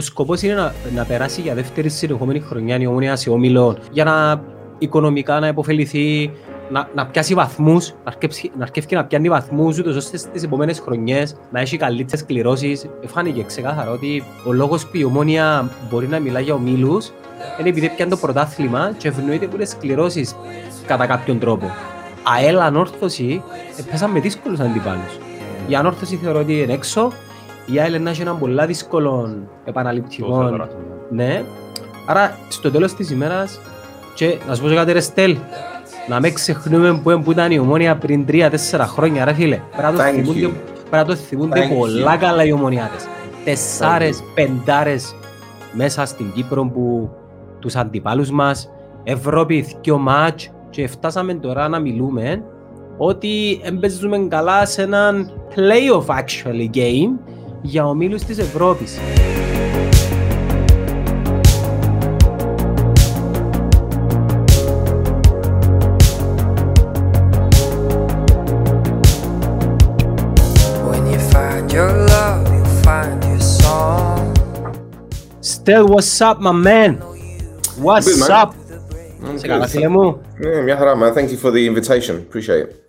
ο σκοπός είναι να, να περάσει για δεύτερη συνεχόμενη χρονιά η ομόνια σε όμιλο για να οικονομικά να υποφεληθεί, να, να πιάσει βαθμούς, να αρκεύσει, να αρκεύει να πιάνει βαθμούς ούτως ώστε στις επόμενες χρονιές να έχει καλύτερες κληρώσεις. Φάνηκε ξεκάθαρα ότι ο λόγος που η ομόνια μπορεί να μιλά για ομίλους είναι επειδή πιάνει το πρωτάθλημα και ευνοείται από τις κληρώσεις κατά κάποιον τρόπο. ΑΕΛ ανόρθωση έπαιζαν με δύσκολους αντιπάλους. Η ανόρθωση θεωρώ ότι είναι έξω, η ΑΕΛ είναι έναν πολλά δύσκολο επαναληπτικό. Ναι. Άρα στο τέλος της ημέρας και να σου πω κάτι ρε Στέλ, να μην ξεχνούμε που, που ήταν η ομόνια πριν 3-4 χρόνια ρε φίλε. Πρέπει να το θυμούνται πολλά καλά οι ομονιάτες. Τεσσάρες, πεντάρες μέσα στην Κύπρο που τους αντιπάλους μας, Ευρώπη, δυο μάτς και φτάσαμε τώρα να μιλούμε ότι εμπαιζούμε καλά σε έναν playoff actually game για ομίλους της Ευρώπης. Still, what's up, my man? What's Good, man. up? Σε καλά, φίλε μου. Ναι, μια χαρά, man. Thank you for the invitation. Appreciate it.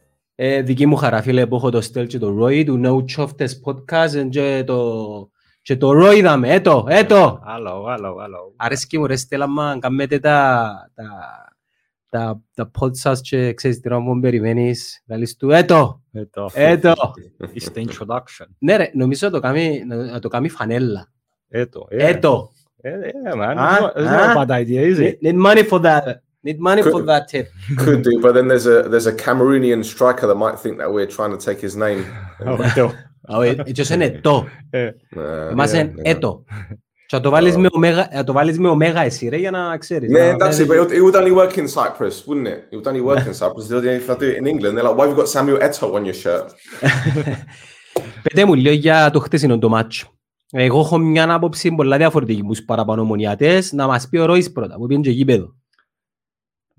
Ε, δική μου χαρά, φίλε, που έχω το Στέλ και το Roy, του No Choftes Podcast και το, και το Roy είδαμε, έτο, έτο. Άλλο, άλλο, άλλο. Αρέσκει μου, ρε Στέλ, άμα κάνετε τα, τα, τα, τα podcast και ξέρεις τι να μου περιμένεις, λαλείς του, έτο, έτο, έτο. Είστε introduction. Ναι ρε, νομίζω να το κάνει, να το κάνει φανέλα. Έτο, έτο. Yeah, man. Ah, it's not a bad idea, is it? Need money for that. Need money could, for that tip. Could do, but then there's a there's a Cameroonian striker that might think that we're trying to take his name. oh, oh, έτσι είναι το. Μας είναι έτο. Και το βάλεις με ωμέγα, το βάλεις με ωμέγα εσύ ρε για να ξέρεις. Ναι, εντάξει, but it would only work in Cyprus, wouldn't it? It would only work in Cyprus. If I do it in England, they're like, why have you got Samuel Eto'o on your shirt? Πετε μου λίγο για το χτεσινό το μάτσο. Εγώ έχω μια άποψη πολλά διαφορετική μου παραπάνω μονιάτες. Να μας πει ο Ρόης πρώτα, που πήγαινε και γήπεδο.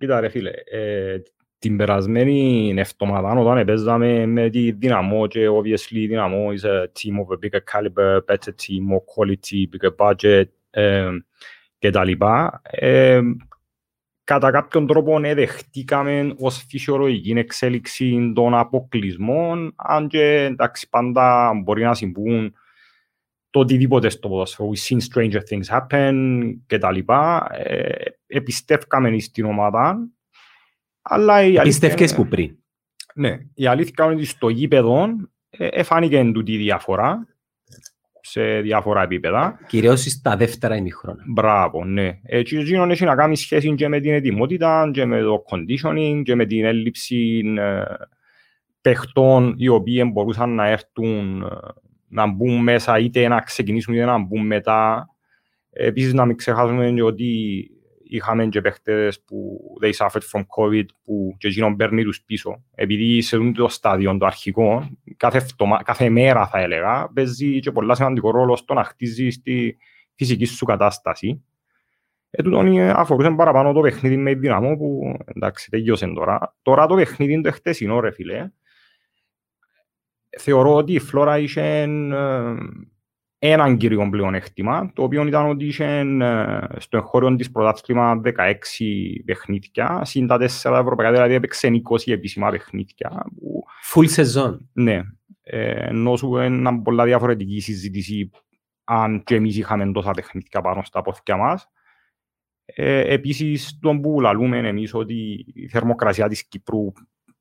Κοίτα ρε φίλε, ε, την περασμένη εβδομάδα όταν παίζαμε με τη Δυναμό και obviously η Δυναμό is a team of a bigger caliber, better team, more quality, bigger budget ε, και τα λοιπά. Ε, κατά κάποιον τρόπο ναι, δεχτήκαμε ως φυσιολογική εξέλιξη των αποκλεισμών, αν και εντάξει πάντα μπορεί να συμβούν το οτιδήποτε στο ποδόσφαιρο. We've seen stranger things happen και τα λοιπά. Ε, επιστεύκαμε στην ομάδα. Αλλά η Επιστεύκες που πριν. Ναι. Η αλήθεια είναι ότι στο γήπεδο ε, εφάνηκε τούτη διαφορά σε διάφορα επίπεδα. Κυρίως στα δεύτερα ημιχρώνα. Μπράβο, ναι. Έτσι, εκείνο έχει να κάνει σχέση και με την ετοιμότητα, και με το conditioning, και με την έλλειψη ε, παιχτών οι οποίοι μπορούσαν να έρθουν ε, να μπουν μέσα είτε να ξεκινήσουν είτε να μπουν μετά. Επίσης να μην ξεχάσουμε ότι είχαμε και παίχτες που they suffered from COVID που και εκείνον παίρνει τους πίσω. Επειδή σε το στάδιο το αρχικό, κάθε, φτωμα, κάθε μέρα θα έλεγα, παίζει και πολλά σημαντικό ρόλο στο να χτίζεις τη φυσική σου κατάσταση. Ε, τούτον αφορούσε παραπάνω το παιχνίδι με δυναμό που εντάξει τελειώσε τώρα. Τώρα το παιχνίδι είναι το χτεσινό ρε φίλε θεωρώ ότι η Φλόρα είχε έναν κύριο πλεονέκτημα, το οποίο ήταν ότι είχε στο εγχώριο της πρωτάθλημα 16 παιχνίδια, συν τα 4 ευρωπαϊκά, δηλαδή έπαιξε 20 επίσημα παιχνίδια. Που... Full season. Ναι. Ε, ενώ σου είναι πολλά διαφορετική συζήτηση αν και εμείς είχαμε τόσα παιχνίδια πάνω στα πόθηκια μας. Ε, επίσης, τον που λαλούμε εμείς ότι η θερμοκρασία της Κύπρου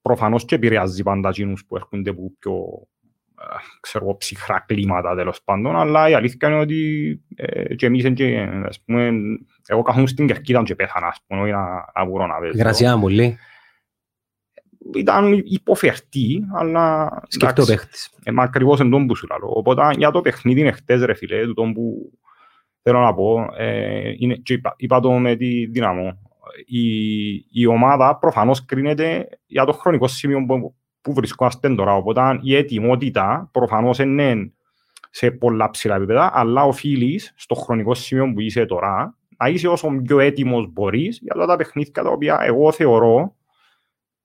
προφανώς και επηρεάζει πάντα εκείνους που έρχονται από πιο ξέρω, ψυχρά κλίματα τέλος πάντων, αλλά η αλήθεια είναι ότι ε, και εμείς και, ας πούμε, εγώ καθόμουν στην Κερκίδα και πέθανα, ας πούμε, όχι να, να μπορώ να παίζω. Γρασία μου, λέει. Ήταν υποφερτή, αλλά... Σκεφτό παίχτης. Ε, μα ακριβώς εν τον που σου λέω. Οπότε για το παιχνίδι είναι χτες, ρε φίλε, του τον που θέλω να πω, ε, είναι, και είπα, είπα το με τη δύναμο, η, η ομάδα προφανώς κρίνεται για το χρονικό σημείο που, που βρισκόμαστε τώρα. Οπότε η ετοιμότητα προφανώς είναι σε πολλά ψηλά επίπεδα, αλλά οφείλεις στο χρονικό σημείο που είσαι τώρα να είσαι όσο πιο έτοιμος μπορείς για τα παιχνίδια τα οποία εγώ θεωρώ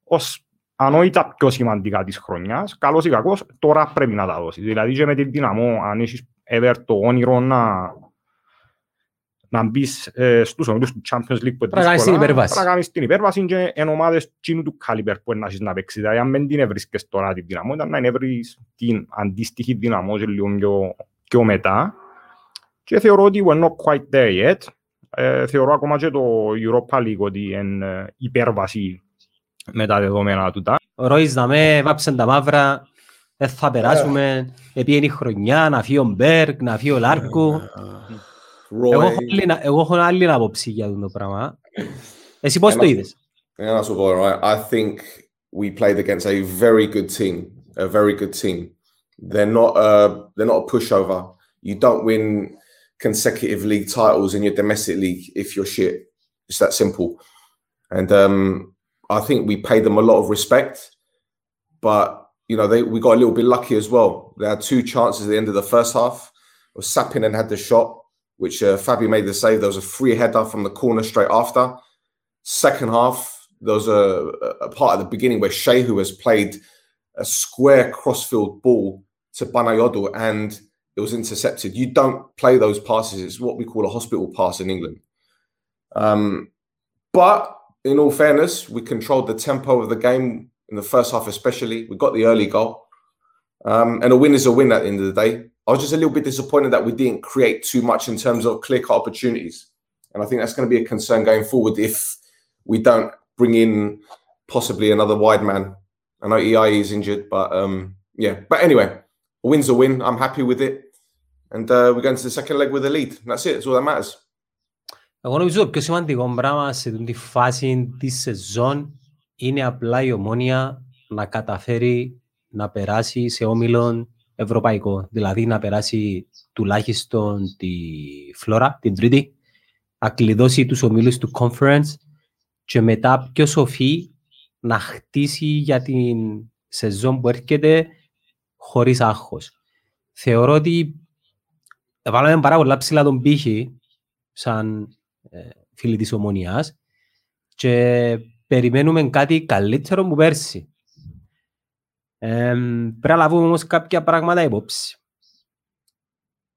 ως ανόητα πιο σημαντικά της χρονιάς. Καλό ή κακό, τώρα πρέπει να τα δώσεις. Δηλαδή, και με την δυναμό, αν έχεις ever το όνειρο να να μπεις ε, στους ομίλους του Champions League που Πρέπει να κάνεις την υπέρβαση. Πρέπει να κάνεις την υπέρβαση και εν ομάδες τσίνου του κάλιπερ που να έχεις να παίξεις. Δηλαδή αν δεν την έβρισκες τώρα την δυναμότητα, να έβρεις την αντίστοιχη δυναμότητα λίγο πιο, πιο μετά. Και θεωρώ ότι we're not quite there yet. Ε, θεωρώ ακόμα και το Europa League ότι είναι υπέρβαση με τα δεδομένα του. Ο Ρόις να με βάψε τα μαύρα, δεν θα περάσουμε, επειδή είναι η χρονιά, να φύγει ο Μπέρκ, να φύγει ο Λάρκου. Εγώ έχω άλλη- Εγώ έχω άλλη άποψη για αυτό το πράγμα. Εσύ πώς το είδες. Yeah, that's what right. I think we played against a very good team, a very good team. They're not uh, they're not a pushover. You don't win consecutive league titles in your domestic league if you're shit. It's that simple. And um, I think we paid them a lot of respect, but you know they we got a little bit lucky as well. They had two chances at the end of the first half. Sapinen had the shot, which uh, Fabi made the save. There was a free header from the corner straight after. Second half, there was a, a part at the beginning where Shehu has played a square crossfield ball to Banayodo and it was intercepted. You don't play those passes. It's what we call a hospital pass in England. Um, but in all fairness, we controlled the tempo of the game in the first half, especially. We got the early goal. Um, and a win is a win at the end of the day. I was just a little bit disappointed that we didn't create too much in terms of clear cut opportunities. And I think that's going to be a concern going forward if we don't bring in possibly another wide man. I know EI is injured, but um, yeah. But anyway, a win's a win. I'm happy with it. And uh, we're going to the second leg with a lead. That's it. That's all that matters. Εγώ νομίζω το πιο σημαντικό πράγμα σε αυτή τη φάση τη σεζόν είναι απλά η ομόνια να καταφέρει να περάσει σε όμιλον ευρωπαϊκό. Δηλαδή να περάσει τουλάχιστον τη φλόρα, την τρίτη, να κλειδώσει τους ομίλους του conference και μετά πιο σοφή να χτίσει για την σεζόν που έρχεται χωρίς άγχος. Θεωρώ ότι βάλαμε πάρα πολλά ψηλά τον πύχη σαν ε, φίλοι της Ομονίας και περιμένουμε κάτι καλύτερο που πέρσι. Ε, πρέπει να λάβουμε όμως κάποια πράγματα υπόψη.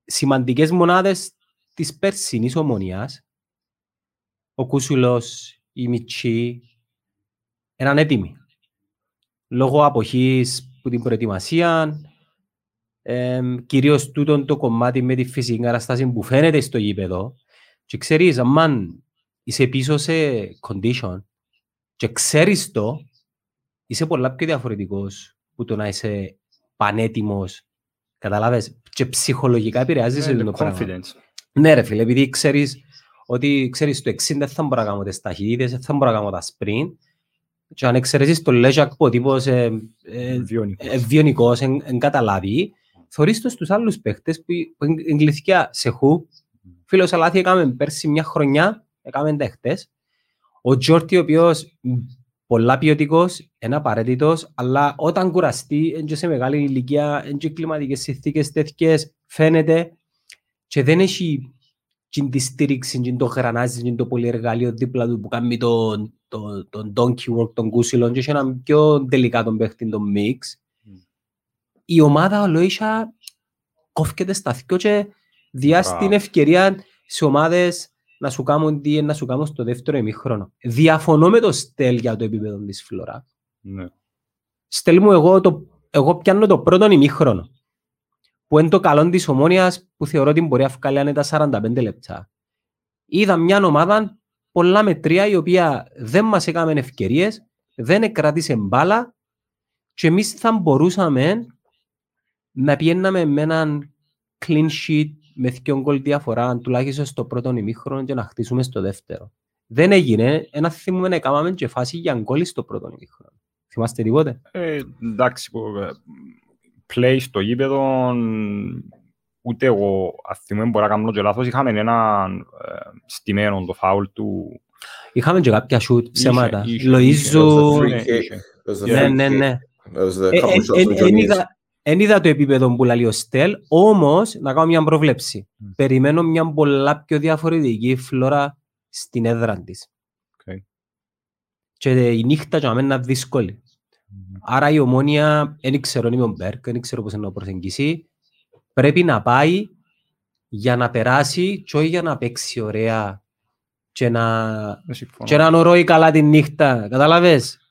Σημαντικές μονάδες της περσινής Ομονίας, ο Κούσουλος, η Μιτσί, έναν έτοιμοι. Λόγω αποχής που την προετοιμασία, ε, κυρίως τούτον το κομμάτι με τη φυσική κατάσταση που φαίνεται στο γήπεδο, και ξέρεις, αν είσαι πίσω σε condition και ξέρεις το, είσαι πολλά πιο διαφορετικός που το να είσαι πανέτοιμος, καταλάβες, και ψυχολογικά επηρεάζεσαι Ναι, το the πράγμα. confidence. Ναι ρε φίλε, επειδή ξέρεις ότι ξέρεις το 60 θα μπορώ να κάνω τις ταχύτητες, δεν θα μπορώ να κάνω τα sprint και αν εξαιρέσεις το Λέζακ που ο τύπος ε, ε, Βιονικός. ε, βιονικός, εν, εν καταλάβει, θωρείς τος στους άλλους παίχτες που, που εγκληθήκια σε χου. Φίλος Αλάθη έκαμε πέρσι μια χρονιά, έκαμε τα χτες. Ο Τζόρτι ο οποίος μ, πολλά ποιοτικός, είναι απαραίτητος, αλλά όταν κουραστεί, είναι και σε μεγάλη ηλικία, είναι και κλιματικές συνθήκες τέτοιες, φαίνεται και δεν έχει την τη στήριξη, την το γρανάζι, την το πολυεργαλείο δίπλα του που κάνει τον, τον, τον donkey work, τον κούσιλον και έχει έναν πιο τελικά τον παίχτη, τον mix. Η ομάδα ολόισα κόφκεται στα θκιο και διά Μπράβο. την ευκαιρία σε ομάδες να σου κάνουν τι να σου κάνουν στο δεύτερο ημίχρονο. Διαφωνώ με το στέλ για το επίπεδο της Φλωρά. Ναι. Στέλ μου εγώ, το, εγώ πιάνω το πρώτο ημίχρονο. Που είναι το καλό της ομόνιας που θεωρώ ότι μπορεί να βγάλει άνετα 45 λεπτά. Είδα μια ομάδα πολλά μετρία η οποία δεν μας έκαμε ευκαιρίες, δεν εκράτησε μπάλα και εμείς θα μπορούσαμε να πιέναμε με έναν clean sheet με δύο γκολ διαφορά τουλάχιστον στο πρώτο ημίχρονο και να χτίσουμε στο δεύτερο. Δεν έγινε, ένα θυμούμε να κάναμε και φάση για γκολ στο πρώτο ημίχρονο. Θυμάστε τίποτε; Ε, εντάξει, που, ε, play στο γήπεδο, ούτε εγώ, ας θυμάμαι, μπορεί να κάνω και λάθος, είχαμε έναν ε, στημένο το φάουλ του... Είχαμε και κάποια shoot ψέματα. Είχε, είχε, Λοΐζου, είχε. ναι, kick. είχε. There's the ναι, free ναι, kick. ναι. There was the Ε, couple ε, shots ε, from εν Johnny. είδα- Εν είδα το επίπεδο που λέει ο Στέλ, όμως να κάνω μια προβλέψη. Μμ. Περιμένω μια πολλά πιο διαφορετική φλόρα στην έδρα της. Οκ. Και η νύχτα για μένα είναι δύσκολη. Άρα η ομόνια, δεν ξέρω, είμαι ο Μπέρκ, δεν ξέρω πώς να το προσεγγίσει, πρέπει να πάει για να περάσει και όχι για να παίξει ωραία και να, Δεν συμφωνώ. και να νορώει καλά τη νύχτα. Καταλαβες.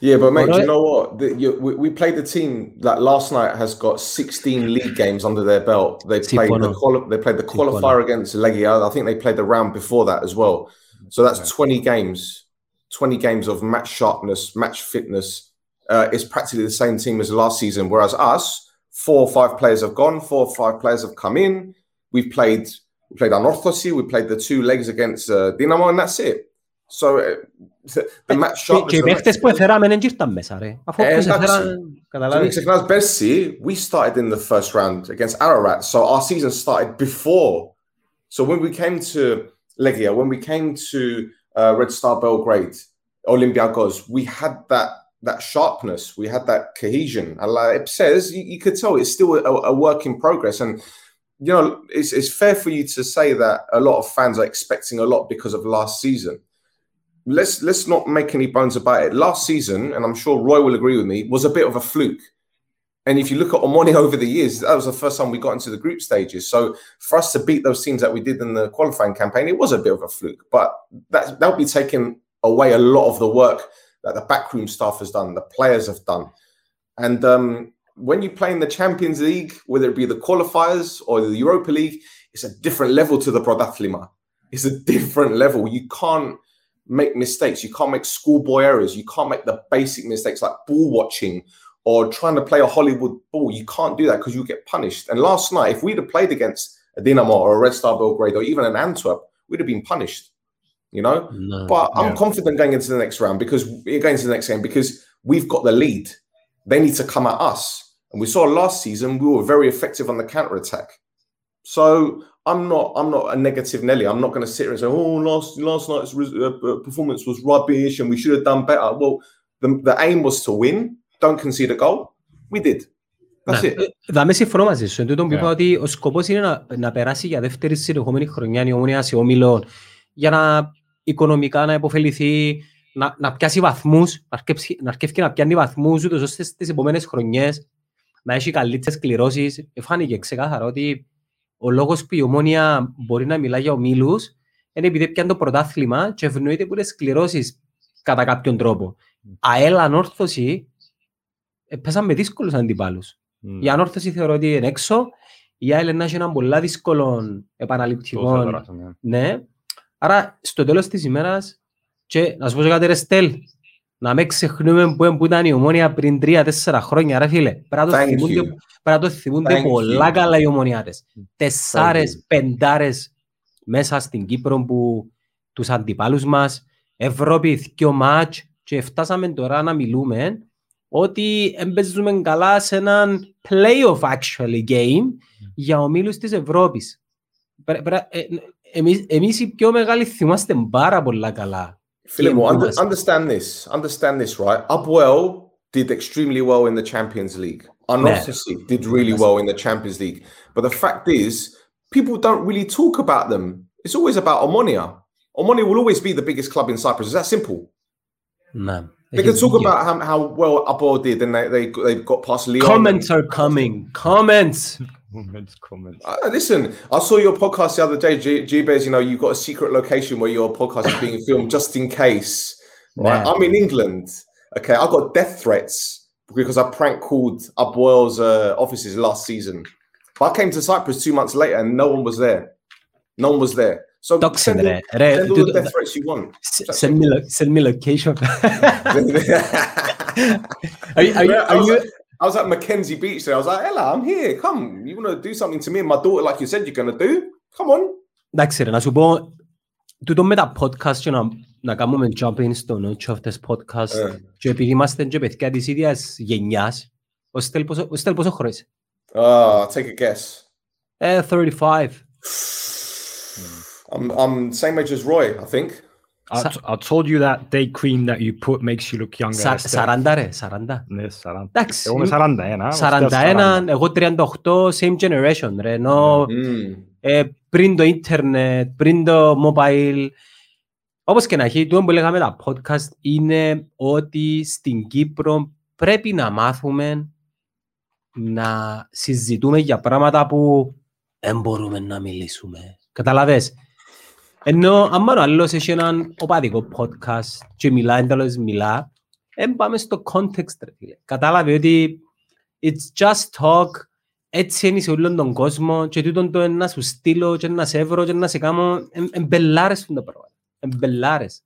Yeah, but mate, you know what? The, you, we, we, played the team that last night has got 16 league games under their belt. They played the quali- they played the qualifier against Legia. I think they played the round before that as well. So that's 20 games, 20 games of match sharpness, match fitness. Uh, it's practically the same team as last season. Whereas us, four or five players have gone, four or five players have come in. We've played we played Anorthosis. we played the two legs against uh, Dinamo, and that's it. So uh, the, the match Και, sharpness. και οι the match παίχτες που έφεραμε δεν ήρθαν μέσα ρε. Αφού Ε, όποιος εντάξει. έφεραν, So when καταλάβεις. ξεχνάς πέρσι, we started in the first round against Ararat. So our season started before. So when we came to Legia, when we came to uh, Red Star Belgrade, Olympiacos, we had that that sharpness, we had that cohesion. And like it says, you, you could tell it's still a, a work in progress. And you know, it's, it's fair for you to say that a lot of fans are expecting a lot because of last season. Let's let's not make any bones about it. Last season, and I'm sure Roy will agree with me, was a bit of a fluke. And if you look at Omoni over the years, that was the first time we got into the group stages. So for us to beat those teams that we did in the qualifying campaign, it was a bit of a fluke. But that that would be taking away a lot of the work that the backroom staff has done, the players have done. And um, when you play in the Champions League, whether it be the qualifiers or the Europa League, it's a different level to the Prodathlima. It's a different level. You can't make mistakes. You can't make schoolboy errors. You can't make the basic mistakes like ball watching or trying to play a Hollywood ball. You can't do that because you get punished. And last night, if we'd have played against a Dinamo or a Red Star Belgrade or even an Antwerp, we'd have been punished. You know, no, but yeah. I'm confident going into the next round because going into the next game because we've got the lead. They need to come at us, and we saw last season we were very effective on the counter attack. So I'm not I'm not a negative Nelly. I'm not going to sit here and say, oh, last last night's res- uh, uh, performance was rubbish and we should have done better. Well, the, the aim was to win. Don't concede a goal. We did. That's Ναι. it. Ε, Δάμε συμφωνώ μαζί σου. Εν τούτον που Ναι. είπα ότι ο σκοπός είναι να, να περάσει για δεύτερη συνεχόμενη χρονιά η ομόνια σε όμιλο για να οικονομικά να υποφεληθεί, να, να πιάσει βαθμούς, να αρκεύσει, να αρκεύει να πιάνει βαθμούς, ούτως ώστε στις επόμενες χρονιές να έχει καλύτερες κληρώσεις. Εφάνηκε ξεκάθαρα ότι ο λόγος που η ομόνια μπορεί να μιλά για ομίλους είναι επειδή πιάνει το πρωτάθλημα και ευνοείται που είναι σκληρώσεις κατά κάποιον τρόπο. ΑΕΛ ανόρθωση έπαιζαν με δύσκολους αντιπάλους. Μμ. Η ανόρθωση θεωρώ ότι είναι έξω. Η ΑΕΛ να έχει έναν πολλά δύσκολο Το επαναληπτικό. Θεοδωράς, ναι. Ναι. Άρα στο τέλος της ημέρας και να σου πω και κάτι ρε Στέλ, να μην ξεχνούμε που, που ήταν η ομόνια πριν τρία-τέσσερα χρόνια ρε φίλε. Πρέπει να το Thank θυμούνται, you. πρέπει να το θυμούνται Thank πολλά you. καλά οι ομονιάτες. Τεσσάρες, you. πεντάρες μέσα στην Κύπρο που τους αντιπάλους μας, Ευρώπη, δυο μάτς και φτάσαμε τώρα να μιλούμε ότι εμπαιζούμε καλά σε έναν play-off actually game για ομίλους της Ευρώπης. Πρέ- πρέ- ε, εμείς, εμείς οι πιο μεγάλοι θυμάστε πάρα πολλά καλά. Philip, under, understand this. Understand this, right? Upwell did extremely well in the Champions League. Unofficially yeah. did really well in the Champions League. But the fact is, people don't really talk about them. It's always about Omonia. Omonia will always be the biggest club in Cyprus. Is that simple. No. They, can talk about how, how well Upwell did and they, they, they got past Leo. Comments are coming. Comments. Moments, comments. Uh, listen, I saw your podcast the other day, G- G-Bez, You know, you've got a secret location where your podcast is being filmed just in case. Right. I'm in England. Okay, I got death threats because I prank called up uh, offices last season. But I came to Cyprus two months later, and no one was there. No one was there. So send, all, send all the death threats you want. Send me, lo- send me location. are you, are you, are you I was at Mackenzie Beach there. I was like, Ella, I'm here. Come. You want to do something to me and my daughter like you said you're going to do? Come on. Εντάξει ρε, να σου πω, τούτο με τα podcast και να, να κάνουμε jumping στο notch of this podcast Ε. και επειδή είμαστε και παιδιά της ίδιας γενιάς, ο Στέλ πόσο, ο Στέλ πόσο χρόνο είσαι? Uh, take a guess. Ε, 35. I'm I'm same age as Roy, I think. I, Sa- t- I told you that day cream that you put makes you look younger. Σα- Esther. 40 ρε, 40. Ναι, 40. Εντάξει, Εγώ είμαι 41. ο Στέλ 41, εγώ 38, same generation ρε, ενώ Mm. ε, πριν το ίντερνετ, πριν το mobile. Όπως και να έχει, το που λέγαμε τα podcast είναι ότι στην Κύπρο πρέπει να μάθουμε να συζητούμε για πράγματα που δεν μπορούμε να μιλήσουμε. Καταλαβες; Ενώ αν ο άλλος έχει έναν οπαδικό podcast και μιλάει, τέλος μιλά, δεν πάμε στο context. Ρε, φίλε. Κατάλαβε ότι it's just talk, έτσι είναι σε όλον τον κόσμο και τούτον το να σου στείλω και να σε βρω και να σε κάνω εμπελάρες το πράγμα. Εμπελάρες.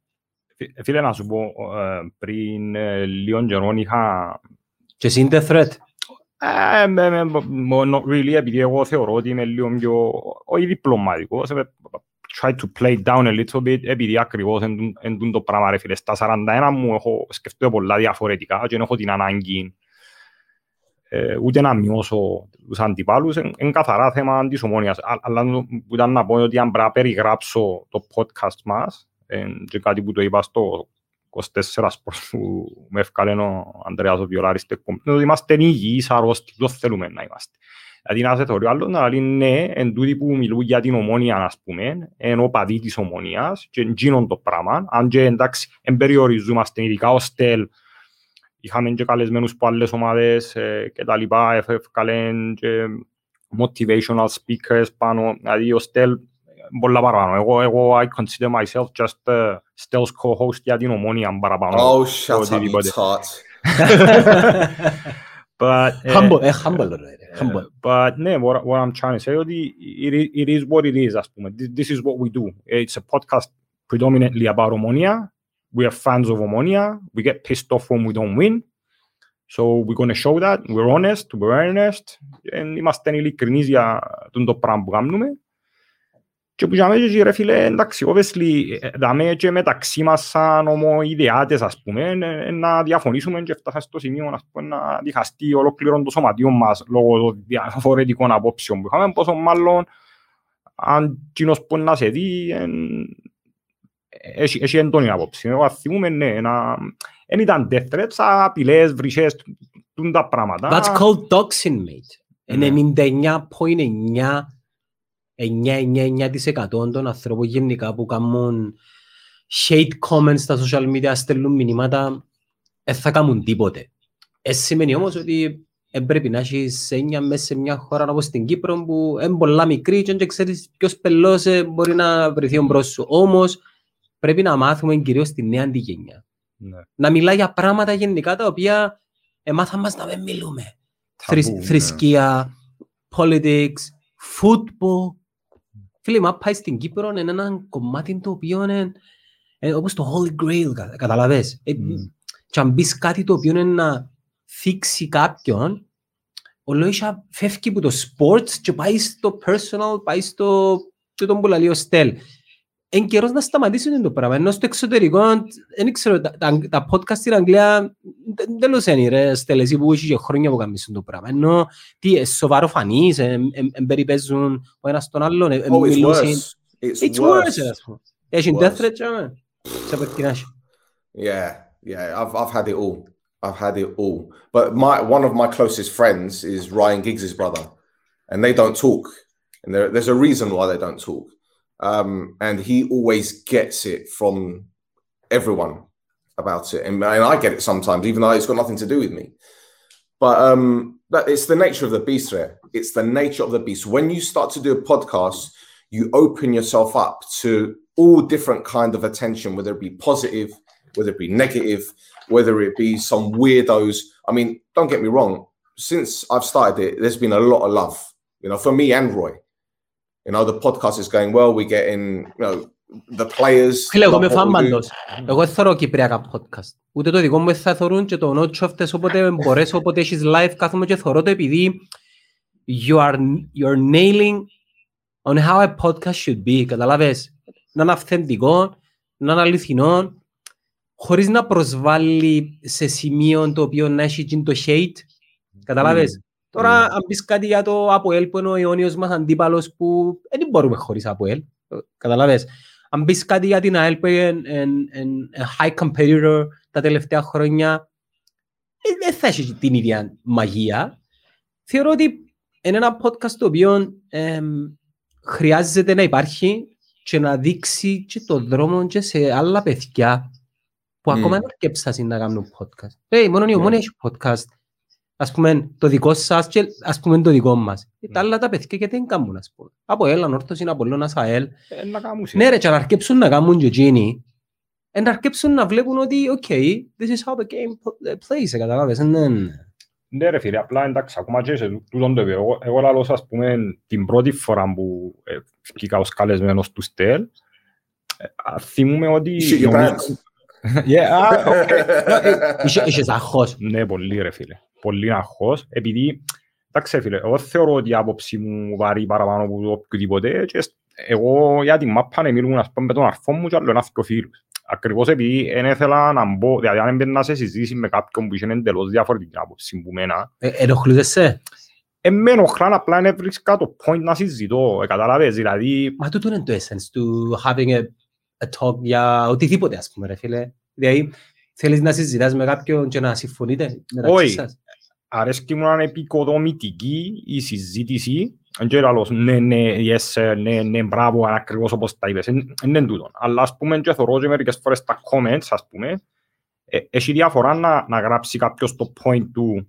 Φίλε, να σου πω, ε, πριν ε, λίγο καιρό είχα... Και εσύ είναι threat. Ε, not really, επειδή εγώ θεωρώ ότι είμαι λίγο πιο, όχι διπλωματικός, try to play down a little bit, επειδή ακριβώς εν το πράγμα ρε φίλε. Στα 41 μου έχω σκεφτεί πολλά διαφορετικά και έχω την ανάγκη ε, ούτε να μειώσω τους αντιπάλους, είναι καθαρά θέμα της ομόνιας. Αλλά ήταν να πω ότι αν πρέπει να περιγράψω το podcast μας, ε, και κάτι που το είπα στο 24 σπορτ που με έφκαλε ο Ανδρέας ο Βιολάρης, ότι είμαστε υγιείς αρρώστοι, το θέλουμε να είμαστε. Δηλαδή να σε θεωρεί άλλο να λέει ναι, εν τούτοι που μιλούν για την ομόνια, ας πούμε, εν παδί της ομόνιας και γίνον το πράγμα, αν και εντάξει, εν περιοριζόμαστε, ειδικά ο Στέλ, είχαμε και καλεσμένους από άλλες ομάδες ε, και τα λοιπά, έφκαλεν και motivational speakers πάνω, δηλαδή ο Στέλ πολλά παραπάνω. Εγώ, εγώ I consider myself just a Stel's co-host για την ομόνια παραπάνω. Oh, shut up, you tart. but, humble, eh, humble, right? humble. But ναι, what, what I'm trying to say ότι it, is, it is what it is, ας πούμε. This is what we do. It's a podcast predominantly about Omonia. We are fans of Omonia. We get pissed off when we don't win. So we're going to show that. We're honest, we're earnest. And είμαστε ειλικρινείς για το πράγμα που κάνουμε. Και που είχαμε και ρε φίλε, εντάξει, obviously, δάμε και μεταξύ μας σαν ομοειδεάτες, ας πούμε, να διαφωνήσουμε και φτάσαμε στο σημείο, ας πούμε, να διχαστεί ολόκληρο το σωματείο μας λόγω των διαφορετικών απόψεων που είχαμε, πόσο μάλλον αν κοινός που να σε δει, έχει έντονη απόψη. Εγώ θυμούμε, ναι, δεν ήταν death threats, απειλές, βρυσές, τα πράγματα. That's called doxing, mate. 99.9 9-9% των ανθρώπων γενικά που κάνουν hate comments στα social media, στέλνουν μηνύματα, δεν θα κάνουν τίποτε. Ez σημαίνει όμως ότι πρέπει να έχεις έννοια μέσα σε μια χώρα όπως την Κύπρο που είναι πολλά μικρή και δεν ξέρεις ποιος πελός μπορεί να βρεθεί μπρος σου. Όμως πρέπει να μάθουμε κυρίως τη νέα αντιγένεια. Ναι. Να μιλά για πράγματα γενικά τα οποία εμάθα μας να μην μιλούμε. Θρησκεία, ναι. Θρησκεία, politics, football, Φίλε, μα πάει στην Κύπρο είναι ένα κομμάτι το οποίο είναι ε, όπως το Holy Grail, κατα, καταλαβες; Ε, mm. Και αν μπεις κάτι το οποίο είναι να θίξει κάποιον, ο Λόισα φεύγει από το sports και πάει στο personal, πάει στο και τον που λέει ο Στέλ. Εν καιρός να σταματήσουν το πράγμα, ενώ στο εξωτερικό, δεν ξέρω, τα, τα, τα podcast στην Αγγλία τέλος είναι ρε στέλεση που έχει και χρόνια που κάνουν το πράγμα, ενώ τι, σοβαρό φανείς, εμπεριπέζουν ο ένας τον άλλον, μιλούσαν. It's worse. Έχει death threat, σε περκινάσει. Yeah, yeah, I've, I've had it all. I've had it all. But my one of my closest friends is Ryan Giggs' brother, and they don't talk. And there, there's a reason why they don't talk. Um, and he always gets it from everyone about it. And, and, I get it sometimes, even though it's got nothing to do with me. But um, that, it's the nature of the beast there. It's the nature of the beast. When you start to do a podcast, you open yourself up to all different kind of attention, whether it be positive, whether it be negative, whether it be some weirdos. I mean, don't get me wrong. Since I've started it, there's been a lot of love, you know, for me and Roy. You know, the podcast is going well. We get in, you know, the players. Φίλε, εγώ είμαι φάμπαντος. Εγώ δεν θωρώ κυπριακά podcast. Ούτε το δικό μου θα θωρούν και το νότσο αυτές όποτε μπορέσω, όποτε έχεις live κάθομαι και θωρώ το επειδή you are, you are nailing on how a podcast should be. Καταλάβες, να είναι αυθεντικό, να είναι αληθινό, χωρίς να προσβάλλει σε σημείο το οποίο να έχει το hate. Καταλάβες; Mm. Τώρα, αν πεις κάτι για το ΑΠΟΕΛ που είναι ο αιώνιος μας αντίπαλος που δεν μπορούμε χωρίς ΑΠΟΕΛ, καταλαβες. Αν πεις κάτι για την ΑΕΛ που είναι high competitor τα τελευταία χρόνια, δεν θα έχει την ίδια μαγεία. Θεωρώ ότι είναι ένα podcast το οποίο ε, χρειάζεται να υπάρχει και να δείξει και το δρόμο και σε άλλα παιδιά που mm. ακόμα δεν αρκέψασαν να κάνουν podcast. Hey, μόνο η ομόνια έχει podcast. Ας πούμε το δικό σας και ας πούμε το δικό μας. Τα άλλα τα παιδιά γιατί δεν κάνουν ας πούμε. Από έλα, Νόρθος είναι Απολλώνας ΑΕΛ. Ε, να κάνουν Ναι ρε, και να αρκέψουν να κάνουν και εκείνοι. Ε, να αρκέψουν να βλέπουν ότι, ok, this is how the game plays, ε, καταλάβες. Ναι, ναι. Ναι ρε φίλε, απλά εντάξει, ακόμα και σε τούτον το επίπεδο. Εγώ, εγώ λαλώ, ας πούμε, την πρώτη φορά που ε, βγήκα ως καλεσμένος του ΣΤΕΛ, ε, α, θυμούμαι ότι... Shit your pants. Yeah, ah, okay. Είχε- Είχες άγχος. Ναι, πολύ ρε φίλε. Πολύ αγχώς, επειδή, εντάξει φίλε, εγώ θεωρώ ότι η άποψη μου βαρύ παραπάνω από το οποιοδήποτε και σ- εγώ για την μάπα να μιλούν ας πούμε με τον αρφό μου και άλλο ένα δυο φίλους. Ακριβώς επειδή δεν ήθελα να μπω, δηλαδή αν έμπαινα σε συζήτηση με κάποιον που είχε εντελώς διαφορετική άποψη που μένα, Ε, Ενοχλούσεσαι. Εμένω χρόνο απλά να βρίσκα το point να συζητώ, ε, καταλάβες, δηλαδή, Μα τούτο είναι το essence του having a, a talk για οτιδήποτε ας πούμε ρε φίλε. Δηλαδή θέλεις να συζητάς με κάποιον και να συμφωνείτε μεταξύ Όχι. σας; αρέσκει μου να είναι επικοδομητική η συζήτηση, δεν ξέρω άλλος, ναι, ναι, yes, sir, ναι, ναι, μπράβο, ακριβώς όπως τα είπες, δεν είναι τούτο. Αλλά ας πούμε και θωρώ και μερικές φορές τα comments, ας πούμε, ε, έχει διαφορά να, να γράψει κάποιος το point του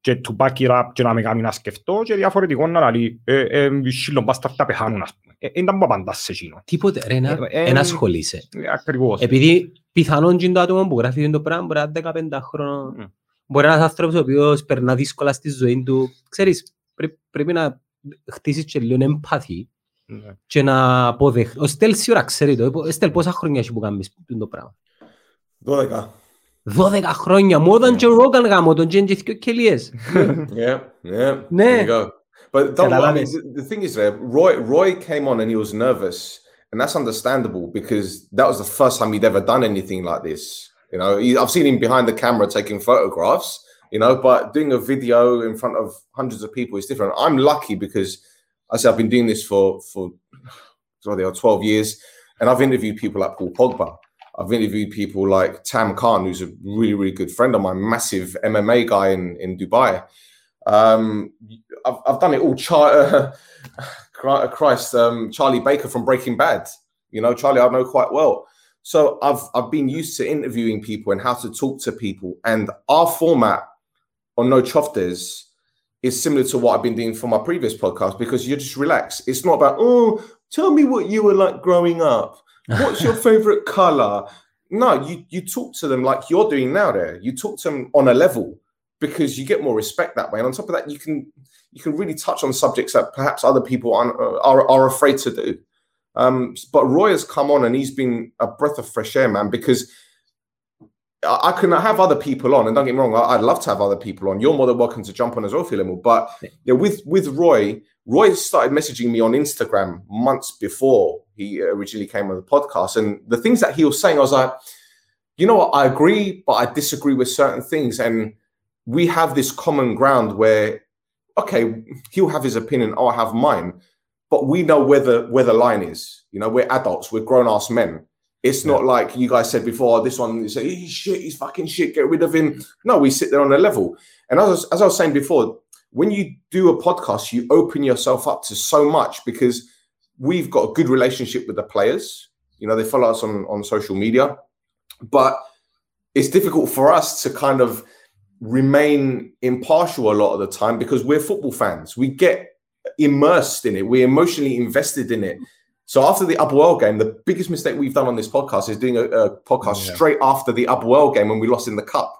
και to back it up και να με κάνει να σκεφτώ και διαφορετικό να λέει ε, ε, σύλλον μπάστα τα πεθάνουν, ας πούμε. Ε, ε, δεν μου απαντάς σε εκείνο. Τίποτε ρε, να, Ε, ε, εν ασχολείσαι. Ε, Ακριβώς. Επειδή πιθανόν και το άτομο που γράφει το πράγμα μπορεί να είναι 15 χρόνο. Μμ. Μπορεί να είναι ένας άνθρωπος ο οποίος περνά δύσκολα στη ζωή του. Ξέρεις, πρέ- πρέπει να χτίσεις και λίγο εμπάθη Ναι. και να αποδεχ... Ο Στέλ σίγουρα ξέρει το. Ο Στέλ πόσα χρόνια έχει που κάνεις το πράγμα; 12. 12 χρόνια, more than Joe Rogan γάμο, τον Τζέντζι και κελίες. Yeah, yeah. Ναι. But don't, I mean, the thing is, there, Roy Roy came on and he was nervous, and that's understandable because that was the first time he'd ever done anything like this. You know, he, I've seen him behind the camera taking photographs. You know, but doing a video in front of hundreds of people is different. I'm lucky because I said I've been doing this for for sorry, 12 years, and I've interviewed people like Paul Pogba. I've interviewed people like Tam Khan, who's a really, really good friend of mine, massive MMA guy in, in Dubai. Um, I've, I've done it all. Char- Christ, um, Charlie Baker from Breaking Bad. You know, Charlie, I know quite well. So I've I've been used to interviewing people and how to talk to people. And our format on No Choftes is similar to what I've been doing for my previous podcast because you're just relax. It's not about, oh, tell me what you were like growing up. What's your favorite color? No, you you talk to them like you're doing now. There, you talk to them on a level because you get more respect that way. And on top of that, you can you can really touch on subjects that perhaps other people uh, are are afraid to do. Um, but Roy has come on and he's been a breath of fresh air, man. Because I, I can have other people on, and don't get me wrong, I, I'd love to have other people on. You're more than welcome to jump on as well, Philimo. But yeah, with with Roy, Roy started messaging me on Instagram months before he originally came on the podcast, and the things that he was saying, I was like, you know what, I agree, but I disagree with certain things, and we have this common ground where, okay, he'll have his opinion, I'll have mine, but we know where the where the line is. You know, we're adults, we're grown ass men. It's not like you guys said before. This one, you say he's shit, he's fucking shit. Get rid of him. No, we sit there on a level. And as, as I was saying before, when you do a podcast, you open yourself up to so much because we've got a good relationship with the players. You know, they follow us on, on social media, but it's difficult for us to kind of remain impartial a lot of the time because we're football fans. We get immersed in it, we're emotionally invested in it. So after the Upwell game, the biggest mistake we've done on this podcast is doing a, a podcast Yeah. straight after the Upwell game when we lost in the cup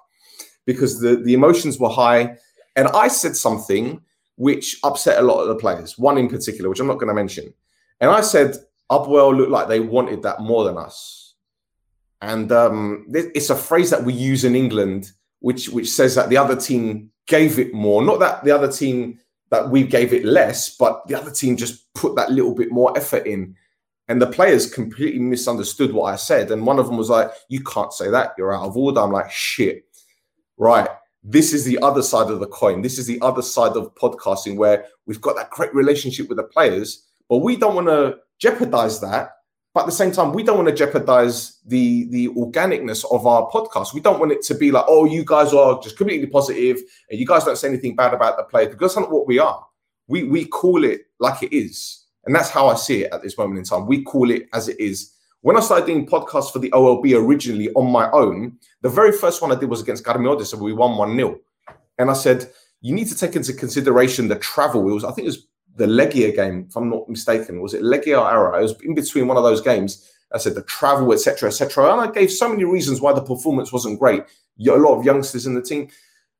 because the, the emotions were high. And I said something which upset a lot of the players, one in particular, which I'm not going to mention. And I said, Upwell looked like they wanted that more than us. And um, it's a phrase that we use in England, which which says that the other team gave it more. Not that the other team that we gave it less, but the other team just put that little bit more effort in. And the players completely misunderstood what I said. And one of them was like, You can't say that. You're out of order. I'm like, Shit. Right. This is the other side of the coin. This is the other side of podcasting where we've got that great relationship with the players, but we don't want to jeopardize that. But at the same time, we don't want to jeopardize the the organicness of our podcast. We don't want it to be like, oh, you guys are just completely positive and you guys don't say anything bad about the player because that's not what we are. We we call it like it is, and that's how I see it at this moment in time. We call it as it is. When I started doing podcasts for the OLB originally on my own, the very first one I did was against Garmiodes, so we won 1 0. and I said, you need to take into consideration the travel. It was, I think it was the Legia game, if I'm not mistaken. Was it Legia or Arrow? It was in between one of those games. I said the travel, etc., etc. And I gave so many reasons why the performance wasn't great. A lot of youngsters in the team.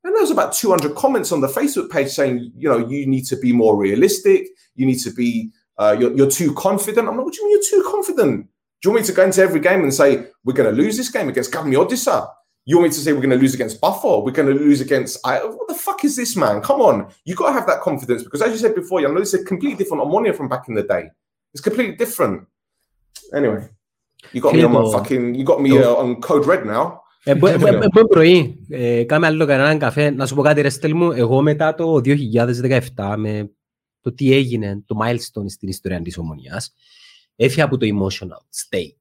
And there was about 200 comments on the Facebook page saying, you know, you need to be more realistic. You need to be, uh, you're, you're too confident. I'm like, what do you mean you're too confident? Do you want me to go into every game and say, we're going to lose this game against Odessa? You want me to say we're going to lose against Buffalo? We're going to lose against. I, what the fuck is this, man? Come on. You got to have that confidence because, as you said before, you know, this is a completely different Omonia from back in the day. It's completely different. Anyway, you got me on my fucking. You got me uh, on code red now. Επόμενο πρωί, κάμε άλλο κανέναν καφέ. Να σου πω κάτι, Ρεστέλ μου, εγώ μετά το 2017, με το τι έγινε, το milestone στην ιστορία της Ομονιάς, έφυγα από το emotional state.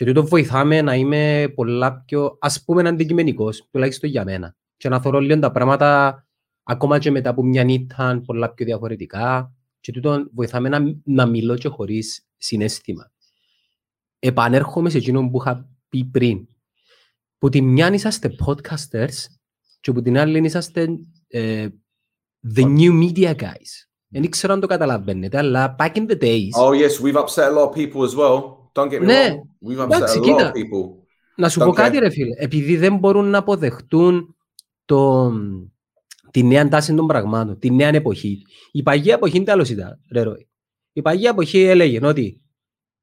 Mm. Και τούτο βοηθάμε να είμαι πολλά πιο, ας πούμε, αντικειμενικός, τουλάχιστον για μένα. Και να θωρώ λίγο τα πράγματα, ακόμα και μετά από μια νύχτα, πολλά πιο διαφορετικά. Και τούτο βοηθάμε να, να μιλώ και χωρίς συνέστημα. Επανέρχομαι σε εκείνο που είχα πει πριν. Που τη μια είσαστε podcasters και που την άλλη είσαστε uh, the new media guys. Δεν ξέρω αν το καταλαβαίνετε, αλλά back in the days... Oh yes, we've upset a lot of people as well. Don't get me ναι. wrong. We've upset Εντάξει, a lot kίτα, of people. Να σου Don't πω κάτι ρε φίλε. Επειδή δεν μπορούν να αποδεχτούν το, τη νέα τάση των πραγμάτων, τη νέα εποχή. Η παγία εποχή είναι τέλος ήταν, ρε Ροϊ. Η παγία εποχή έλεγε ότι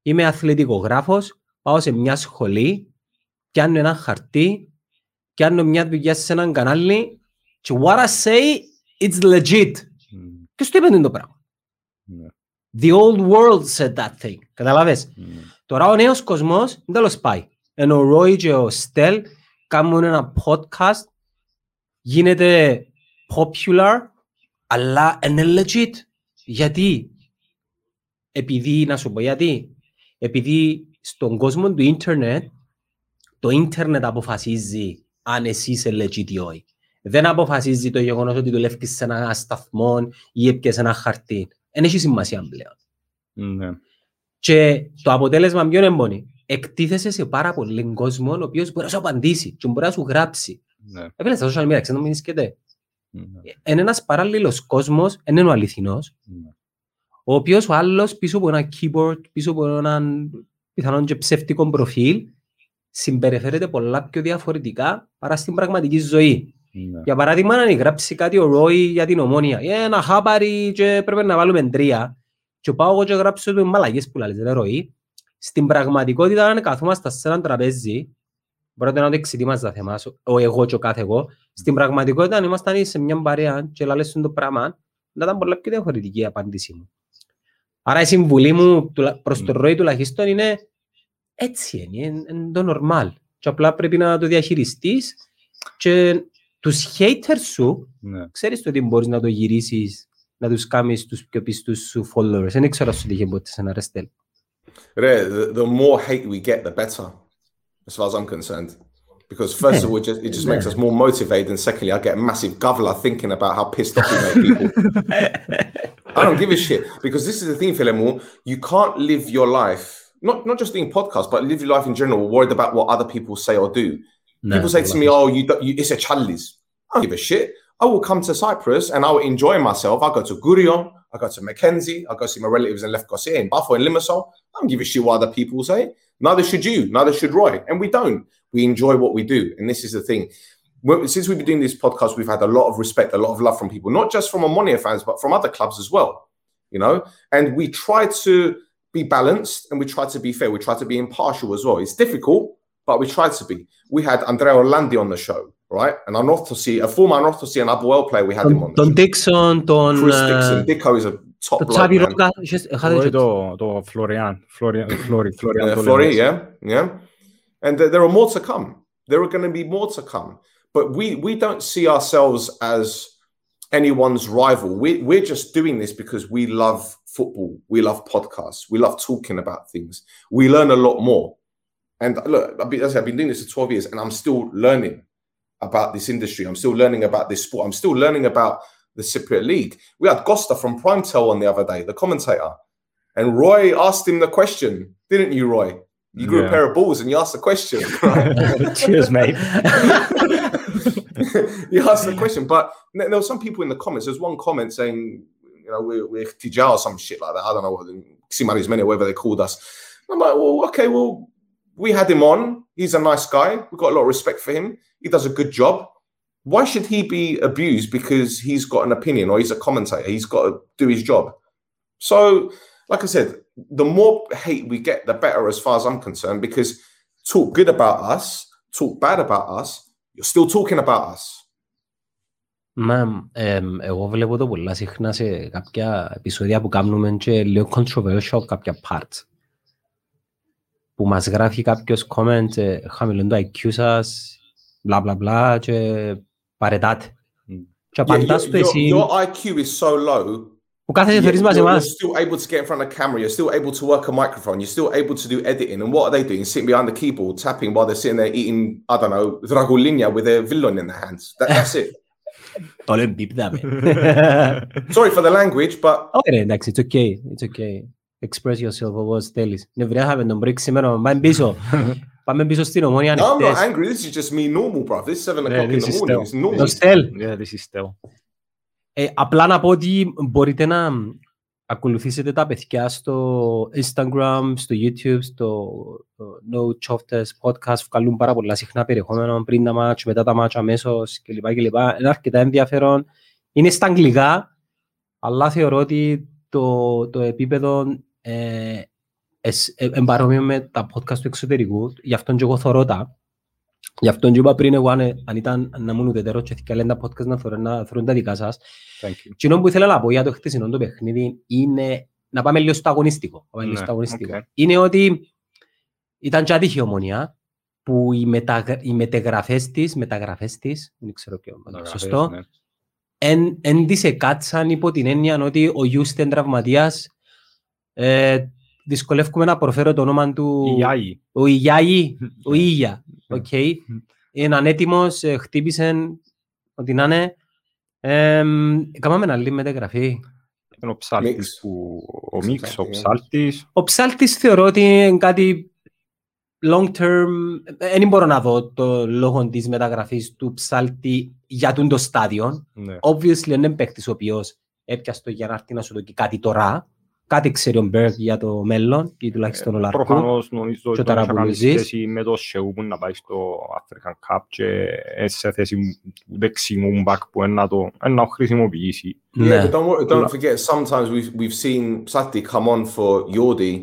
είμαι αθλητικογράφος, πάω σε μια σχολή, πιάνω ένα χαρτί, πιάνω μια δουλειά σε έναν κανάλι και what I say, it's legit. Mm. Ποιος το είπε το πράγμα. Yeah. The old world said that thing. Καταλάβες; Mm. Τώρα ο νέος κόσμος δεν τέλος πάει. Ενώ ο Ρόι και ο Στέλ κάνουν ένα podcast, γίνεται popular, αλλά είναι legit. Γιατί; Επειδή, να σου πω γιατί. Επειδή στον κόσμο του ίντερνετ, το ίντερνετ αποφασίζει αν εσύ είσαι legit ή όχι. Δεν αποφασίζει το γεγονός ότι δουλεύεις σε ένα σταθμό ή έπιες ένα χαρτί. Δεν έχει σημασία πλέον. Ναι. Και το αποτέλεσμα ποιο είναι μόνο. Εκτίθεσαι σε πάρα πολύ κόσμο ο οποίος μπορεί να σου απαντήσει και μπορεί να σου γράψει. Ναι. Έπαιρνε στα social media, ξέρω να μην σκέτε. Ναι. Είναι ένας παράλληλος κόσμος, είναι ο αληθινός, ναι. ο οποίος ο άλλος πίσω από ένα keyboard, πίσω από έναν πιθανόν και ψεύτικο προφίλ, συμπεριφέρεται πολλά πιο διαφορετικά παρά στην πραγματική ζωή. Ναι. Για παράδειγμα, αν γράψει κάτι ο Ρόι για την ομόνια, ε, ένα χάπαρι και πρέπει να βάλουμε τρία, και πάω εγώ και γράψω του μαλαγές που λέει ροή. Στην πραγματικότητα, αν καθόμαστε σε έναν τραπέζι, μπορείτε να το εξητήμαστε θέμα, ο εγώ και ο κάθε εγώ, στην πραγματικότητα, αν ήμασταν σε μια παρέα και λαλέσουν το πράγμα, να ήταν πολλά πιο διαφορετική η απάντησή μου. Άρα η συμβουλή μου προς το ροή τουλάχιστον είναι έτσι είναι, είναι το normal. Και απλά πρέπει να το διαχειριστείς και τους haters σου, ναι. ξέρεις ότι μπορείς να το γυρίσεις να τους κάνεις τους πιο πιστούς σου followers. Δεν ξέρω σου τύχε ποτέ σε ένα ρεστέλ. Ρε, the, the more hate we get, the better, as far as I'm concerned. Because first of all, it just, it just makes us more motivated, and secondly, I get a massive govler thinking about how pissed off we make people. I don't give a shit because this is the thing, Philemo. You can't live your life, not not just doing podcasts, but live your life in general, worried about what other people say or do. No, people say to me, "Oh, you, you it's a challenge." I don't give a shit. I will come to Cyprus and I will enjoy myself. I go to Gurion, I go to Mackenzie, I go see my relatives in Lefkosia, in Buffalo, in Limassol. I don't give a shit what other people say. Neither should you, neither should Roy. And we don't. We enjoy what we do. And this is the thing. Since we've been doing this podcast, we've had a lot of respect, a lot of love from people, not just from Ammonia fans, but from other clubs as well. You know, and we try to be balanced and we try to be fair. We try to be impartial as well. It's difficult, but we try to be. We had Andrea Orlandi on the show right? And I'm North to see a former North to see an Abuel player. We had Don, him on. Don Dixon, Don Chris uh, Dixon, Dicko is a top. Xavi Roca, do Florian, Florian, Flori, Florian, uh, Flori, yeah, yeah. And th- there are more to come. There are going to be more to come. But we we don't see ourselves as anyone's rival. We we're just doing this because we love football. We love podcasts. We love talking about things. We learn a lot more. And look, I've been, I've been doing this for 12 years and I'm still learning about this industry. I'm still learning about this sport. I'm still learning about the Cypriot League. We had Costa from Primetel on the other day, the commentator. And Roy asked him the question, didn't you, Roy? You grew yeah. a pair of balls and you asked the question. Right? Cheers, mate. you asked the question, but there were some people in the comments. There's one comment saying, you know, we're, we're Tijal or some shit like that. I don't know what Simaris Mene, whatever they called us. I'm like, well, okay, well, we had him on. He's a nice guy. We've got a lot of respect for him. He does a good job. Why should he be abused because he's got an opinion or he's a commentator? He's got to do his job. So, like I said, the more hate we get, the better, as far as I'm concerned, because talk good about us, talk bad about us, you're still talking about us. Μα ε, εγώ βλέπω το πολλά συχνά σε κάποια επεισόδια που κάνουμε και λίγο controversial κάποια parts. Που μας γράφει κάποιος comment ε, χαμηλών το IQ σας, μπλα μπλα μπλα και παρετάτε. Mm. Και απαντάς yeah, το εσύ... Your IQ is so low που κάθεσαι θεωρείς μαζί you're μας. still able to get in front of the camera. You're still able to work a microphone. You're still able to do editing. And what are they doing? Sitting behind the keyboard, tapping while they're sitting there eating, I don't know, dragulinha with their villain in their hands. That, that's it. Το λέμε μπίπδαμε. Sorry for the language, but Όχι ρε, εντάξει, it's okay, it's okay. Express yourself όπως θέλεις. Νευριάσαμε τον break σήμερα, πάμε πίσω. Πάμε πίσω στην ομόνια no, I'm not ανοιχτές. angry. This is just me normal, bro. This is seven Yeah, o'clock in this the is morning. still- It's normal. Το στέλ. Yeah, this is still. Ε, απλά να πω ότι μπορείτε να ακολουθήσετε τα παιδιά στο Instagram, στο YouTube, στο ε, No Chofters Podcast. Βγάλουν πάρα πολλά συχνά περιεχόμενο πριν τα μάτσια, μετά τα μάτσια αμέσως κλπ. κλπ. Είναι αρκετά ενδιαφέρον. Είναι στα αγγλικά, αλλά θεωρώ ότι το, το επίπεδο ε, εσ- ε, εν παρόμοιο με τα podcast του εξωτερικού. Γι' αυτόν και εγώ θωρώ τα. Γι' αυτόν και είπα πριν εγώ αν, αν ήταν να ήμουν ουδέτερος και θυκαλέν τα podcast να θωρώ, να θωρούν τα δικά σας. Thank you. Κοινό που ήθελα να πω για το χτεσινό το παιχνίδι είναι να πάμε λίγο στο αγωνιστικό. Πάμε λίγο Ναι, στο αγωνιστικό. οκ. Είναι ότι ήταν και άτυχη η Ομόνοια που οι, μετα, οι μετεγραφές της, μεταγραφές της, δεν ξέρω ποιο είναι το Μεταγραφές, σωστό, ναι. εν, εν τις εκάτσαν υπό την έννοια ότι ο Γιούστε εν τραυματίας ε, δυσκολεύκουμε να προφέρω το όνομα του... Η Ιάη. Ο Ιγιάη, ο Ναι. Ίγια, Ναι. οκ. Είναι ανέτοιμος, ε, χτύπησε ό,τι να είναι. Ε, Κάμαμε ένα άλλη μεταγραφή. Είναι ο ψάλτης Mix. που... Ο Μίξ, Μίξ, ο ψάλτη, ψάλτης. Ο ψάλτης θεωρώ ότι είναι κάτι long term. Δεν μπορώ να δω το λόγο της μεταγραφής του ψάλτη για τον το στάδιο. Ναι. Obviously είναι παίκτης ο οποίος έπιασε το για να έρθει να σου δοκεί κάτι τώρα. Κάτι ξέρει ο Μπέργκ για το μέλλον ή τουλάχιστον ο Λαρκού. Προφανώς νομίζω Και ότι τώρα θα που κάνει ζεις. σχέση με το Σεού που να πάει στο African Cup και είναι σε θέση του δεξιμού μπακ που είναι να το είναι να το χρησιμοποιήσει. Yeah, Ναι. but don't worry, don't forget. Sometimes we've we've seen Sati come on for Yordi,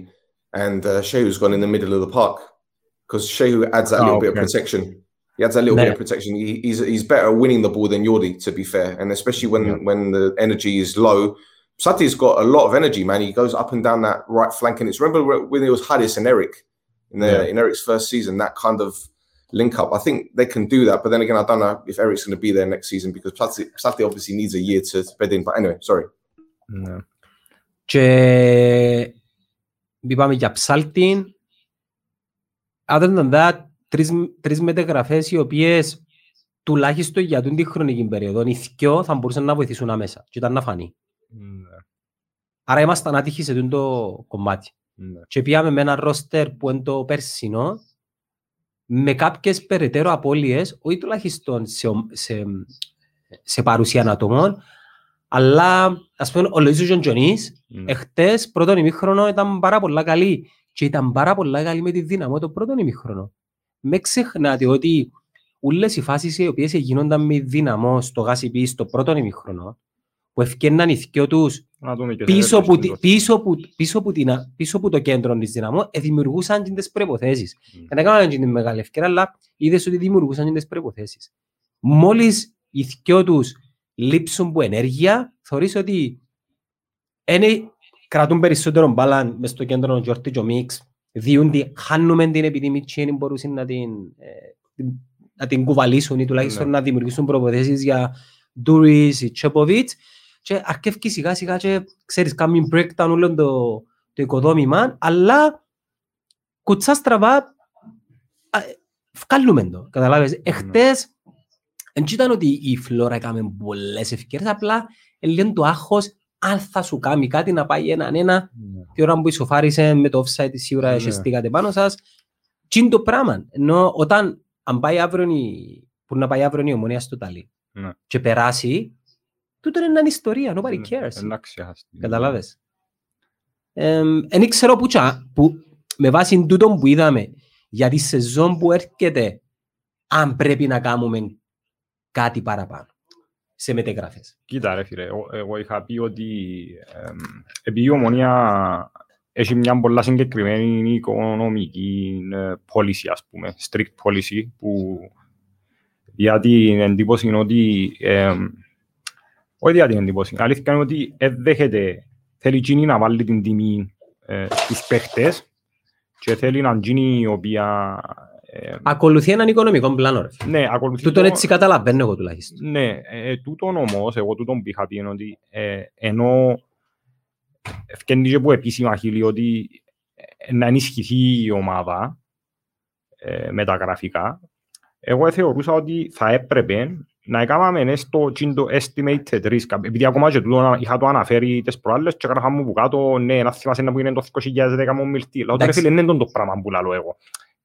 and uh, Shehu's gone in the middle of the park because Shehu adds that Oh, little bit of okay. protection. He adds that little bit Yeah. of protection. He, he's he's better at winning the ball than Yordi, to be fair, and especially when Yeah. when the energy is low. Sati's got a lot of energy, man. He goes up and down that right flank, and it's remember when it was Hadis and Eric in the Yeah. in Eric's first season. That kind of link up. I think they can do that, but then again, I don't know if Eric's going to be there next season because Sati, Sati obviously needs a year to bed in. But anyway, sorry. Ναι. Και είπαμε για ψάλτη. Other than that, τρεις, τρεις μεταγραφές οι οποίες τουλάχιστον για την χρονική περίοδο, οι δυο θα μπορούσαν να βοηθήσουν άμεσα και ήταν να φανεί. Ναι. Άρα ήμασταν άτυχοι σε αυτό το κομμάτι. Ναι. Και πήγαμε με ένα ρόστερ που είναι το περσινό, με κάποιες περαιτέρω απώλειες, όχι τουλάχιστον σε, ο- σε, σε παρουσία ατομών, αλλά ας πούμε ο Λοΐζος Τζοντζονής Ναι. Εχθές, πρώτον ημίχρονο ήταν πάρα πολλά καλή και ήταν πάρα πολλά καλή με τη δύναμη το πρώτον ημίχρονο. Μες ξεχνάτε ότι όλες οι φάσεις οι οποίες γίνονταν με δύναμο στο γάσι στο πρώτον ημίχρονο, που ευκαιρναν οι δυο τους Να δούμε και πίσω σε που, δεύτερο τη- πίσω, που, πίσω, που την, πίσω που το κέντρο της δύναμο, ε, δημιουργούσαν και τις προϋποθέσεις. Mm. Δεν έκαναν και την μεγάλη ευκαιρία, αλλά είδες ότι δημιουργούσαν και τις προϋποθέσεις. Μόλις οι δυο τους λείψουν που ενέργεια, θεωρείς ότι είναι, κρατούν περισσότερο μπάλα μες στο κέντρο ο Γιόρτη και ο Μίξ, διούνται, χάνουμε την επειδή οι Μίτσιένοι μπορούσαν να την, ε, την- να την κουβαλήσουν ή τουλάχιστον Ναι. να δημιουργήσουν προποθέσεις για Ντούρις ή Τσέποβιτς και αρκεύει σιγά σιγά και ξέρεις κάνει breakdown όλο το, το οικοδόμημα αλλά κουτσά στραβά α, βγάλουμε το, καταλάβες. Εχθές δεν ήταν ότι η Φλόρα έκαμε πολλές ευκαιρίες, απλά λίγο το άγχος αν θα σου κάνει κάτι να πάει έναν ένα Ναι. τη ώρα που ισοφάρισε με το offside σίγουρα Ναι. εσυστήκατε πάνω σας. Τι είναι το πράγμα. Ενώ όταν αν πάει αύριο η, που να πάει αύριο η ομονία στο Ταλί Ναι. και περάσει, τούτο είναι μια ιστορία, nobody Ναι, cares. Εντάξει, άστι. Καταλάβες. Δεν ήξερα που, τσα- που με βάση τούτο που είδαμε για τη σεζόν που έρχεται αν πρέπει να κάνουμε κάτι παραπάνω σε μετεγραφές. Κοίτα ρε φίλε, εγώ- εγώ είχα πει ότι εμ, επειδή η Ομονία έχει μια πολλά συγκεκριμένη οικονομική ε, policy, ας πούμε, strict policy, που για την εντύπωση είναι ότι, εμ, όχι για την εντύπωση, η αλήθεια είναι ότι δεν δέχεται, θέλει εκείνη να βάλει την τιμή ε, στους παίχτες και θέλει να γίνει η οποία ε, Ακολουθεί έναν οικονομικό πλάνο. Ρε. φίλε. ναι, ακολουθεί Τούτον το- έτσι καταλαβαίνω εγώ τουλάχιστον. ναι, ε, ε, τούτον όμως, εγώ τούτον που είχα πει είναι ότι ε, ενώ ευκαινεί και από επίσημα χείλη ότι ε, να ενισχυθεί η ομάδα ε, με τα γραφικά, εγώ θεωρούσα ότι θα έπρεπε να έκαναμε έστω τσιν το estimated risk. Επειδή ακόμα και τούτο είχα το αναφέρει τις προάλλες και γράφα μου που κάτω, ναι, να θυμάσαι να που είναι το 2010 μου μιλτή. Λέω, ρε Εντάξει. φίλε, είναι το πράγμα που λαλώ εγώ.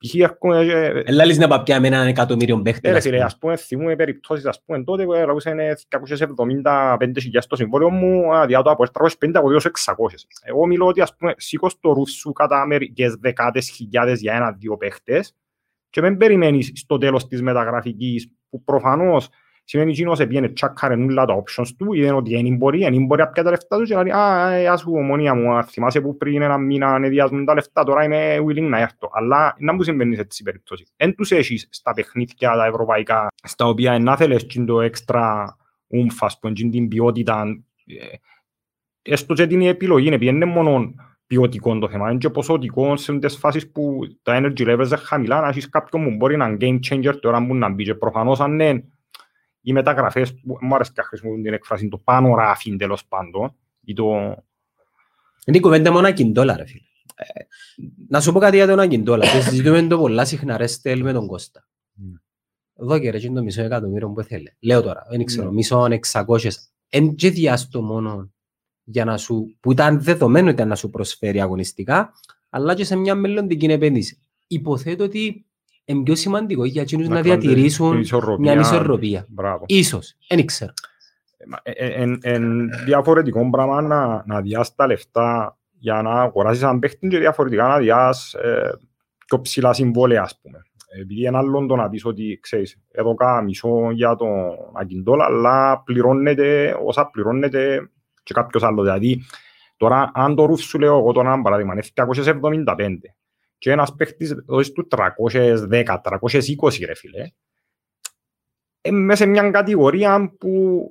Π.χ. έρχομαι και- Ελάλης να παπιά με έναν εκατομμύριο ναι, παίχτη. ρε ας φίλε, πούμε. ας πούμε, θυμούμαι περιπτώσεις, ας πούμε, τότε που λαούσα είναι 275.000 στο συμβόλαιο μου, α, διά το από 350 από 2.600. Εγώ μιλώ ότι, ας πούμε, σήκω στο ρούφ σου κατά μερικές δεκάδες χιλιάδες για ένα-δύο παίχτες και δεν περιμένεις στο τέλος της μεταγραφικής που προφανώς σημαίνει εκείνος επήγαινε τσάκαρε νουλά τα options του, είδε ότι δεν μπορεί, δεν μπορεί να πιάσει τα λεφτά τους και να λέει «Α, ε, ας σου ομονία μου, ας, θυμάσαι που πριν ένα μήνα ανεδιάζουν τα λεφτά, τώρα είμαι willing να έρθω». Αλλά να μου συμβαίνεις σε έτσι περίπτωση. Εν τους έχεις στα παιχνίδια τα ευρωπαϊκά, στα οποία να θέλεις και το έξτρα ουμφ, ας πούμε, και την ποιότητα, ε, έστω και την επιλογή, επειδή δεν είναι μόνο ποιοτικό το θέμα, είναι και ποσοτικό σε τις φάσεις που τα energy levels είναι χαμηλά, να έχεις κάποιον που μπορεί να είναι game changer τώρα που να μπει και προφανώς αν είναι οι μεταγραφές, που μου αρέσει να χρησιμοποιούν την έκφραση, το πάνω ράφιν τέλος πάντων, ή το... Είναι η κουβέντα μόνο ακιντόλα ρε φίλε. Ε, Να σου πω κάτι για τον ακιντόλα. Και συζητούμε το πολλά συχνά ρε Στέλ με τον Κώστα. Ναι. Εδώ και ρε και είναι το μισό εκατομμύριο που θέλει. Λέω τώρα, δεν ξέρω, Ναι. μισό εξακόσιες. Εν και διάστο μόνο για να σου, που ήταν δεδομένο ήταν να σου προσφέρει αγωνιστικά, αλλά και σε μια μελλοντική επένδυση. Υποθέτω ότι είναι πιο σημαντικό για εκείνους να, κάνουν διατηρήσουν την ισορροπία. μια ισορροπία. Μπράβο. Ίσως, δεν ξέρω. Εν διαφορετικό πράγμα να, να διάς τα λεφτά για να αγοράσεις έναν παίχτη και διαφορετικά να διάς ε, πιο ψηλά συμβόλαια, ας πούμε. Επειδή ένα άλλο το να πεις ότι, ξέρεις, εδώ κάνα μισό για τον Ακιντόλ, αλλά πληρώνεται όσα πληρώνεται και κάποιος άλλος. Δηλαδή, τώρα, αν το ρούφ σου λέω εγώ τώρα, ένα παράδειγμα, είναι 275 και ένας παίχτης δώσεις του 310, 320 ρε φίλε, ε, μέσα σε μια κατηγορία που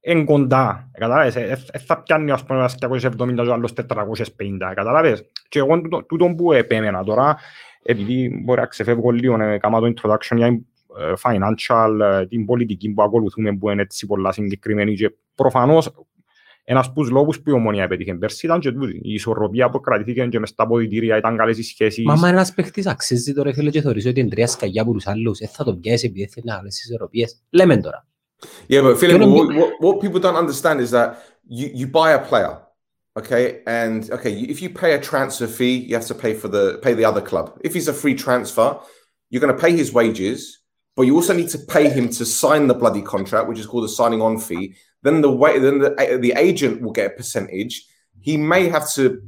εν κοντά, καταλάβες, ε, ε, ε, θα πιάνει ας πούμε ένας 270 και ο άλλος 450, καταλάβες. Και εγώ τούτο, τούτο που επέμενα τώρα, επειδή μπορεί να ξεφεύγω λίγο, ε, κάμα το introduction για ε, financial, ε, την πολιτική που ακολουθούμε που είναι έτσι πολλά συγκεκριμένη και προφανώς ένας από τους λόγους που η ομονία επέτυχε πέρσι ήταν και τούτη. η ισορροπία που κρατήθηκε και μες στα ποδητήρια ήταν καλές οι σχέσεις. Μα άμα ένας παίχτης αξίζει τώρα φίλε και θεωρείς ότι είναι τρία σκαγιά από τους άλλους, δεν θα τον πιέσει επειδή θέλει να άλλες ισορροπίες. Λέμε τώρα. Yeah, but Philip, Gonna what, be- what, what people don't understand is that you, you buy a player, okay, and okay, you- if you pay a transfer fee, you have to pay for the pay the other club. If he's a free transfer, you're going to pay his wages, but you also need to pay him to sign the bloody contract, which is called a signing on fee. Then the way, then the the agent will get a percentage. He may have to,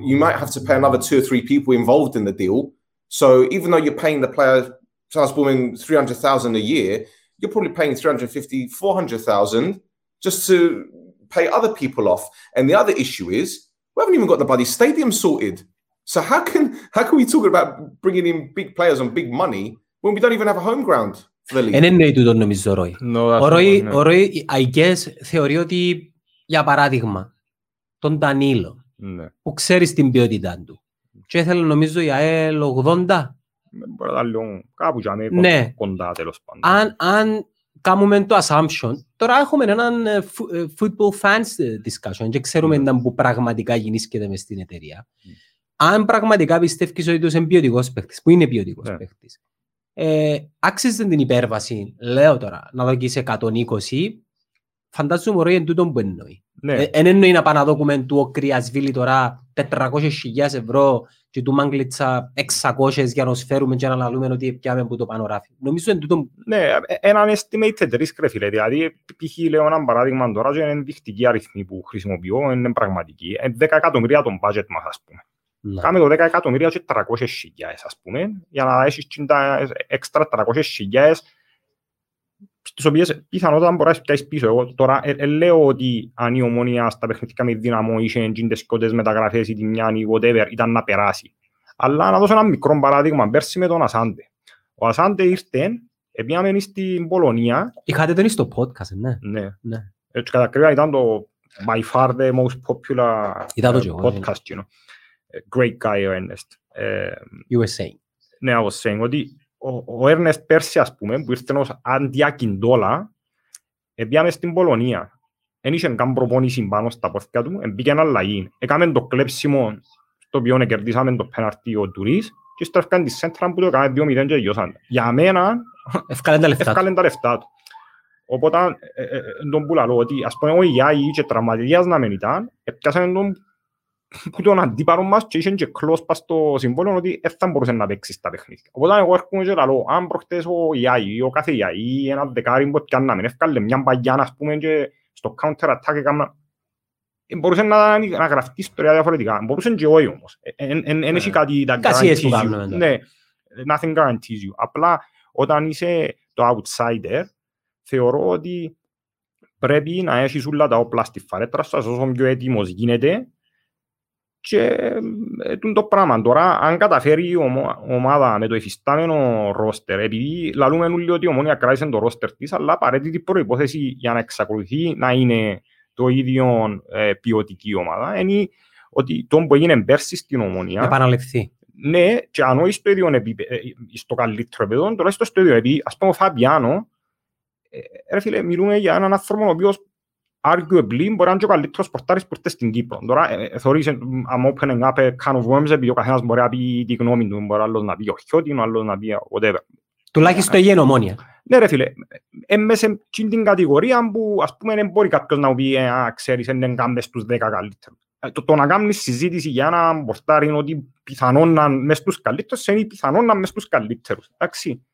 you might have to pay another two or three people involved in the deal. So even though you're paying the player, Charles three hundred thousand a year, you're probably paying 350, 400,000 just to pay other people off. And the other issue is we haven't even got the bloody stadium sorted. So how can how can we talk about bringing in big players on big money when we don't even have a home ground for the league? Εν εννοεί τούτο νομίζω ο Ρόι. No, Ο that's Ρόι, not- ο Ρόι Αϊκές θεωρεί ότι, για παράδειγμα, τον Τανίλο, ναι. που ξέρεις την ποιότητά του, και ήθελε νομίζω η ΑΕΛ 80, Μπορεί να τα λέω κάπου για με Ναι. κοντά τέλος πάντων. αν, αν κάνουμε το assumption, τώρα έχουμε έναν ε, φου- ε, football fans ε, discussion και ξέρουμε Ναι. mm. που πραγματικά γεννήσκεται μες στην εταιρεία. Μμ. Αν πραγματικά πιστεύεις ότι είσαι ποιοτικός παίχτης, που είναι ποιοτικός Ναι. παίχτης, ε, άξιζε την υπέρβαση, λέω τώρα, να δοκίσει 120, φαντάζομαι ωραίο εν τούτον που εννοεί. Ναι. Ε, Εν εννοεί να πάμε να δούμε του ο Κρυασβίλη τώρα 400.000 ευρώ και του Μάγκλητσα 600 για να σφέρουμε και να λαλούμε ότι πιάμε που το πάνω ράφι. Νομίζω εν τούτο Ναι, ε, έναν estimated risk ρε φίλε, δηλαδή π.χ. λέω ένα παράδειγμα τώρα και είναι ενδεικτική αριθμή που χρησιμοποιώ, είναι πραγματική, Ε, 10 εκατομμύρια τον budget μας ας πούμε. Να. Κάμε το 10 εκατομμύρια και 300 χιλιάδες ας πούμε, για να έχεις και τα έξτρα 300 χιλιάδες στις οποίες πιθανότατα μπορείς να πιάσεις πίσω. Εγώ τώρα ε, ε, λέω ότι αν η ομόνια στα παιχνίδια με δύναμο είχε εντζίντες κότες μεταγραφές ή τη μια ή whatever ήταν να περάσει. Αλλά να δώσω ένα μικρό παράδειγμα, πέρσι με τον Ασάντε. Ο Ασάντε ήρθε, πήγαμε στην Πολωνία, Είχατε τον στο podcast, ναι. ναι, ναι. έτσι κατά κρύβα ήταν το by far the most popular Είδα το ε, κι εγώ, podcast, you know. Ε, Great guy ο Ernest. Ε, USA. ναι, I was saying ότι ο, ο Ernest πέρσι, ας πούμε, που ήρθε ως αντιακιντόλα, πήγαμε στην Πολωνία. Εν είχε καν προπόνηση πάνω στα πόθηκια του, μπήκε ένα αλλαγή. Έκαμε το κλέψιμο, στο οποίο κερδίσαμε το πέναρτι ο Τουρίς, και στο έφκαν τη σέντρα που το έκαμε 2-0 και γιώσαν. Για μένα, Ευκάλεν τα λεφτά του. έφκαλαν τα λεφτά του. Οπότε, ε, ε, ε, τον που λαλώ ότι, ας πούμε, ο Ιάη και τραυματίας να μην ήταν, έπιασαν τον που τον αντίπαρο μας και είχαν και κλώς πας στο συμβόλαιο ότι δεν θα μπορούσε να παίξει στα παιχνίδια. Οπότε εγώ έρχομαι και λαλώ, αν προχτές ο Ιάη ή ο κάθε Ιάη ή ένα δεκάρι που πιάνναμε, έφκαλε μια μπαγιά, ας πούμε, και στο counter attack έκανα ε, μπορούσε να, να γραφτεί ιστορία διαφορετικά. Μπορούσε και όχι όμως. Δεν έχει κάτι that Κασίες που guarantees you. κάνουμε τώρα. Ναι, nothing guarantees you. Απλά όταν είσαι το outsider, θεωρώ ότι πρέπει να έχεις όλα τα όπλα στη φαρέτρα σας όσο πιο έτοιμος γίνεται και ε, τούτο το πράγμα. Τώρα, αν καταφέρει η ομο- ομάδα με το εφιστάμενο ρόστερ, επειδή λαλούμε όλοι ότι η ομόνια κράτησε το ρόστερ της, αλλά απαραίτητη προϋπόθεση για να εξακολουθεί να είναι το ίδιο ε, ποιοτική ομάδα, είναι ότι το που έγινε πέρσι στην ομόνια, Επαναληφθεί. ναι, και αν όχι στο ίδιο επίπεδο, στο καλύτερο επίπεδο, τουλάχιστον στο ίδιο επίπεδο, ας πούμε ο Φαμπιάνο, ε, ρε φίλε, μιλούμε για έναν άνθρωπο ο οποίος arguably μπορεί να είναι και ο καλύτερος πορτάρης που ήρθε στην Κύπρο. Τώρα, ε, ε, θεωρείς, ε, I'm opening up a can of worms, επειδή ο καθένας μπορεί να πει τη γνώμη του, μπορεί άλλος να πει ο Χιώτιν, ο άλλος να πει whatever. Τουλάχιστον έγινε ομόνια. Ναι ρε φίλε, ε, μέσα σε αυτήν την κατηγορία που ας πούμε δεν μπορεί κάποιος να μου πει ε, «Α, ξέρεις, δεν κάνουμε στους 10 καλύτερους». Ε, Το, το να κάνεις συζήτηση για ένα πορτάρι είναι ότι πιθανόν να είναι μες στους καλύτερους είναι πιθανόν να είναι μες στους καλύτερους. Εντάξει.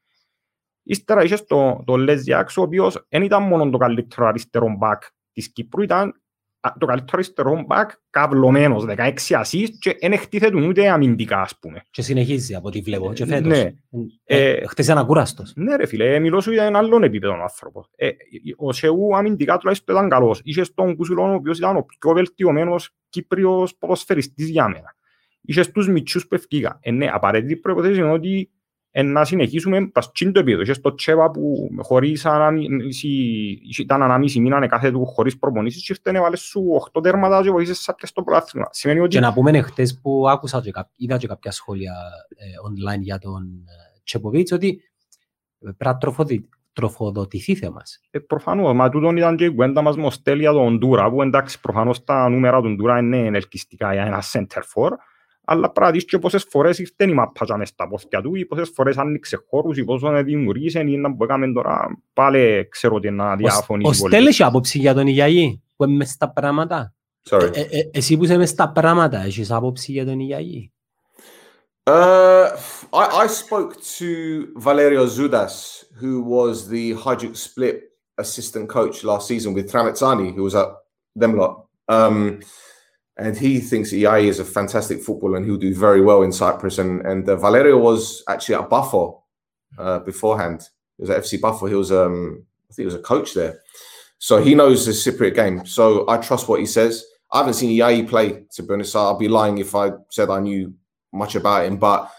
Ύστερα είχες το, το Λέζιαξ, ο οποίος δεν ήταν μόνο το καλύτερο αριστερό μπακ της Κύπρου, ήταν α, το καλύτερο αριστερό μπακ καυλωμένος, 16 ασίς και δεν εκτίθετουν ούτε αμυντικά, ας πούμε. Και συνεχίζει από ό,τι βλέπω. Και φέτος. Ναι. Ε, Ε, Χτες ήταν ακούραστος. Ναι ρε φίλε, μιλώ σου για έναν άλλον επίπεδο άνθρωπο. Ε, ο Σεού αμυντικά τουλάχιστον ήταν καλός. Είχε τον Κουσουλόν, ο οποίος ήταν ο πιο βελτιωμένος Κύπριος ποδοσφαιριστής για μένα. Είχε τους μητσούς που ευκήγα. Ε, ναι, απαραίτητη προϋποθέση είναι ότι ε, να συνεχίσουμε πας τσιν το επίπεδο. Είχες το Τσέβα που χωρίς ανάμιση, ήταν ανάμιση μήνα κάθε του χωρίς προπονήσεις και ήρθε να βάλε σου 8 τέρματα και βοήθησες σάπια στο πρωτάθλημα. Σημαίνει ότι Και να πούμε χτες που άκουσα και κά- είδα και κάποια σχόλια ε, online για τον ε, Τσεποβίτς ότι πρέπει να τροφοδη- τροφοδοτηθεί θέμας. Ε, προφανώς, μα τούτον ήταν και η κουέντα μας με ο Στέλια τον Οντούρα, που εντάξει προφανώς τα νούμερα του Οντούρα είναι ελκυστικά για ένα center for, αλλά πρέπει να δεις και πόσες φορές ήρθε η μάπα μες στα πόθηκια του ή πόσες φορές άνοιξε χώρους ή πόσο δημιουργήσε ή να που έκαμε τώρα πάλι ξέρω ότι να Ο, ο διαφωνήσει πολύ. Στέλ έχει άποψη για τον Ιγιαγή που είναι μες στα πράγματα. Sorry. Ε, ε, εσύ που είσαι μες στα πράγματα έχεις άποψη για τον Ιγιαγή; Uh, I, I spoke to Valerio Zudas, who was the Hajduk Split assistant coach last season with Tramezzani, who was at them lot. Um, and he thinks EI is a fantastic footballer and he'll do very well in Cyprus. And and uh, Valerio was actually at Buffalo uh, beforehand. He was at FC Buffalo. He was um, I think he was a coach there, so he knows the Cypriot game. So I trust what he says. I haven't seen EI play to be honest. I'll be lying if I said I knew much about him, but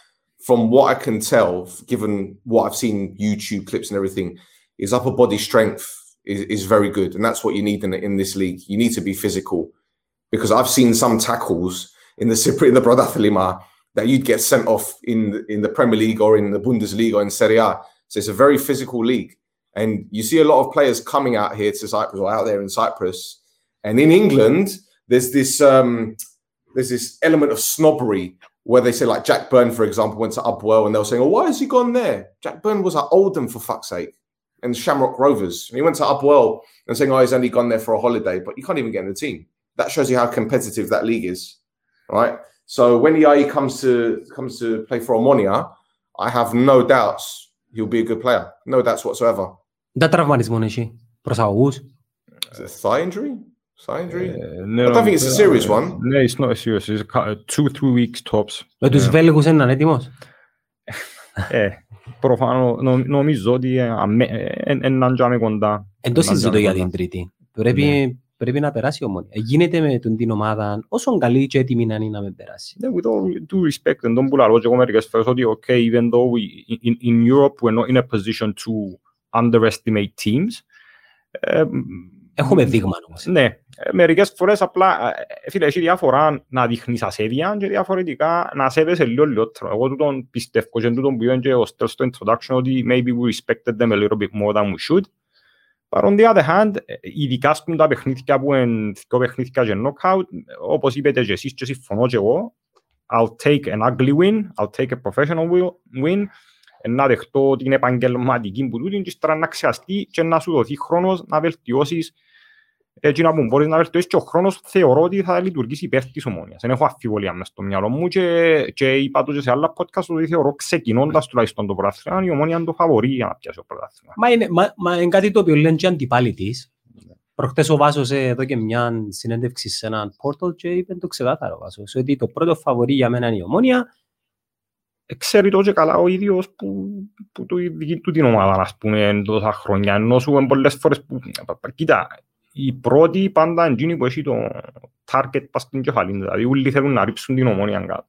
from what I can tell, given what I've seen YouTube clips and everything, his upper body strength is, is very good, and that's what you need in in this league. You need to be physical, because I've seen some tackles in the in the Brodathlima that you'd get sent off in in the Premier League or in the Bundesliga or in Serie A. So it's a very physical league, and you see a lot of players coming out here to Cyprus or out there in Cyprus, and in England, there's this um, there's this element of snobbery where they say like Jack Byrne, for example, went to Upwell and they were saying, "Oh, why has he gone there?" Jack Byrne was at Oldham for fuck's sake, and Shamrock Rovers. And he went to Upwell and saying, "Oh, he's only gone there for a holiday," but you can't even get in the team. That shows you how competitive that league is, right? So when Iai comes to comes to play for Omonia, I have no doubts he'll be a good player. No doubts whatsoever. Δεν τραυματισμό έχει προς αγωγούς. Is it a thigh injury? Thigh injury? Ε, I don't think it's a serious one. Ναι, it's not serious. It's a cou- two, three weeks tops. Με τους Βέλγους είναι έτοιμος. Ε, προφανώς, νο- νομίζω ότι ε, αμέ- ε, ε, έναν τζάμε κοντά. Εν το Έναν συζητώ τζάμε για κοντά. την τρίτη. Πρέπει, πρέπει να περάσει η ομόνια. Γίνεται με τον την ομάδα όσο καλή και έτοιμη να είναι να με περάσει. Yeah, with all due respect, and don't pull out μερικές φορές ότι okay, even though we, in, in Europe we're not in a position to underestimate teams. Ε, Έχουμε δείγμα όμως. Ναι, ε, μερικές φορές απλά, ε, φίλε, έχει διάφορα να δείχνεις ασέβεια και διαφορετικά να σέβεσαι λίγο λιγότερο. Εγώ τούτον πιστεύω και τούτον που είπαν και ο Στέλ στο introduction ότι maybe we respected them a little bit more than we should. But on the other hand, ε, ειδικά στον τα παιχνίδια που είναι δύο παιχνίδια και knockout, όπως είπετε και εσείς και συμφωνώ και εγώ, I'll take an ugly win, I'll take a professional wi- win, ε, να δεχτώ την επαγγελματική που τούτη και ύστερα να ξεαστεί και να σου δοθεί χρόνος να βελτιώσεις έτσι να πούμε, μπορείς να βελτιώσεις και ο χρόνος θεωρώ ότι θα λειτουργήσει υπέρ της ομόνιας. Δεν έχω αφιβολία μες στο μυαλό μου και, και είπα το και σε άλλα podcast ότι θεωρώ ξεκινώντας τουλάχιστον το πρωτάθλημα η ομόνια είναι το φαβορή για να πιάσει το πρωτάθλημα. Μα είναι, μα, μα είναι κάτι το οποίο λένε και αντιπάλοι της. Προχτές ο Βάσος ε, εδώ και μια συνέντευξη σε έναν πόρτολ και είπε το ξεκάθαρο ο Βάσος ότι το πρώτο φαβορή για μένα είναι η ομόνια Ε, Ξέρει το και καλά ο ίδιος που, που του, δική του την ομάδα, ας πούμε, τόσα χρόνια. Ενώ σου είναι πολλές φορές που... Κοίτα, η πρώτη πάντα είναι εκείνη που έχει το target πας στην κεφαλή. Δηλαδή, όλοι θέλουν να ρίψουν την ομόνια κάτω.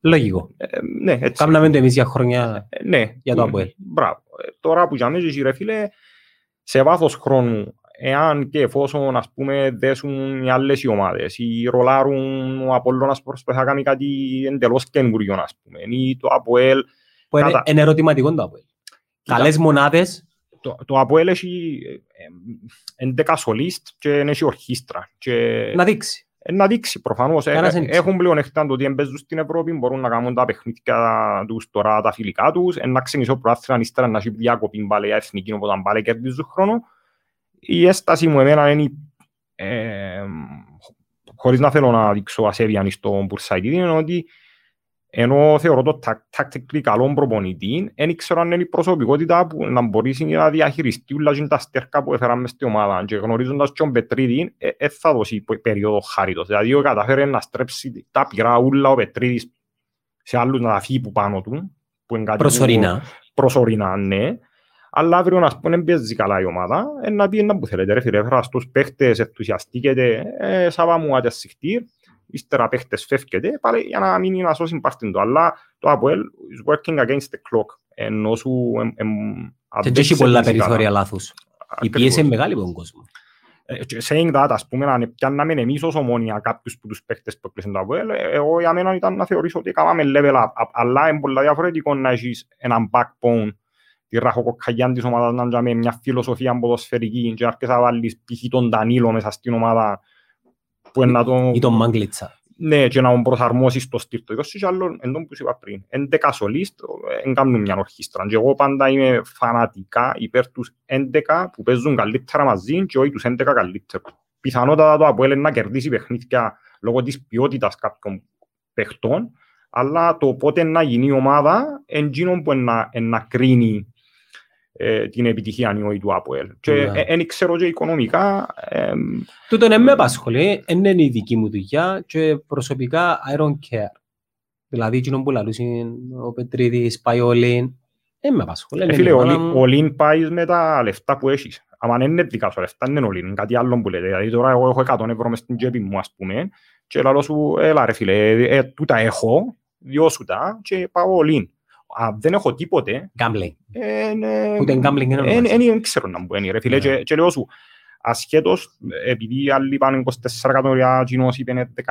λογικό. Ε, ναι, έτσι. Κάμναμε το εμείς για χρόνια Ε, Ναι. Για το Μ, ΑΠΟΕΛ. Μπράβο. Ε, Τώρα που για μέσα εσύ, ρε φίλε, σε βάθος χρόνου, εάν και εφόσον ας πούμε δέσουν οι άλλες οι ομάδες ή ρολάρουν ο Απόλλωνας προσπαθεί να κάνει κάτι εντελώς καινούριο ας πούμε ή το ΑΠΟΕΛ που είναι, Κάτα. είναι ερωτηματικό το Αποέλ. Καλές μονάδες, το, το ΑΠΟΕΛ έχει ε, 11 σολίστ και έχει ορχήστρα και να δείξει. ε, να δείξει προφανώς. Ε, Κανένας δεν ε, ήξερε. έχουν πλέον το ότι εμπέζουν στην Ευρώπη, μπορούν να κάνουν τα παιχνίδια τους τώρα, τα φιλικά τους, ε, να ξεκινήσει ο προάθλημα ύστερα να έχει διακοπή μπάλε για εθνική, οπότε μπάλε κερδίζουν χρόνο. Η έσταση μου εμένα είναι, ε, χωρίς να θέλω να δείξω ασέβεια στο Μπουρσάιτι, είναι ότι ενώ θεωρώ το tac- tactically καλό προπονητή, δεν ξέρω αν είναι η προσωπικότητα που να μπορέσει να διαχειριστεί όλα αυτά τα στέρκα που έφεραν μες στην ομάδα. Και γνωρίζοντας τον Πετρίδη, ε, ε, θα δώσει πο- περίοδο χάριτος. Δηλαδή, ο καταφέρει να στρέψει τα πυρά ούλα ο Πετρίδης σε άλλους να τα φύγει που πάνω του. Που είναι κάτι που- Προσωρινά. προσωρινά, ναι. Αλλά αύριο να πούμε παίζει καλά η ομάδα, ε, να πει ένα που θέλετε ρε φίλε, έφερα στους παίχτες, ενθουσιαστήκετε, ε, σάβα μου άτε συχτήρ, ύστερα παίχτες φεύγετε, πάλι για να μην είναι να σώσει πάρτιν το, αλλά το ΑΠΟΕΛ is working against the clock, ενώ σου εμ, εμ, Και αντέξει έχει πολλά φυσικά. περιθώρια λάθους. Η Ακριβώς. πίεση είναι μεγάλη από τον κόσμο. Ε, και Saying that, ας πούμε, αν πιάνναμε εμείς ως ομόνια κάποιους που τους παίχτες που έκλεισαν το ΑΠΟΕΛ, ε, εγώ για μένα ήταν να θεωρήσω ότι κάναμε level up, Α- αλλά είναι πολλά διαφορετικό να έχεις έναν backbone τη ραχοκοκκαγιά της ομάδας να είναι μια φιλοσοφία ποδοσφαιρική και να έρχεσαι να βάλεις π.χ. τον Ντανίλο μέσα στην ομάδα που είναι να τον... Ή τον Μάγκλιτσα. Ναι, και να τον προσαρμόσεις στο στυλ του. Είκοσι και άλλο, εν τω που σου είπα πριν, 11 σολίστ, δεν κάνουν μια ορχήστρα. Και εγώ πάντα είμαι φανατικά υπέρ τους 11 που παίζουν καλύτερα μαζί και όχι τους 11 καλύτερους. Πιθανότατα το Αποέλ να κερδίσει παιχνίδια λόγω της ποιότητας κάποιων παιχτών, αλλά το πότε να γίνει η ομάδα, εντζήνων που να, να κρίνει ε, την επιτυχία ή όχι του Αποέλ. Και Ναι. δεν ξέρω και οικονομικά, ε, Τούτο δεν με απασχολεί, δεν είναι η δική μου δουλειά και προσωπικά I don't care. Δηλαδή, εκείνο που λαλούσε ο Πετρίδης, πάει ο Λίν, δεν με απασχολεί. Ε, είναι φίλε, η ο ομάδα Λιν- μου. ο Λιν πάεις με τα λεφτά που έχεις. Αν δεν είναι δικά σου λεφτά, είναι ο Λιν. Είναι κάτι άλλο που λέτε. Δηλαδή τώρα εγώ έχω 100 ευρώ μες στην τσέπη μου, ας πούμε, και λαλώ σου, έλα ρε φίλε, ε, ε, τούτα έχω, διώσου τα και πάω ο Λιν. Αν δεν έχω τίποτε, Gambling. ε, ναι, Ούτε gambling είναι ε, ονομάζει. ε, δεν ξέρω να μου είναι ρε φίλε. Ναι. Και, και λέω σου, ασχέτως, επειδή οι άλλοι πάνε 24 εκατομμύρια, κοινός είπε 16,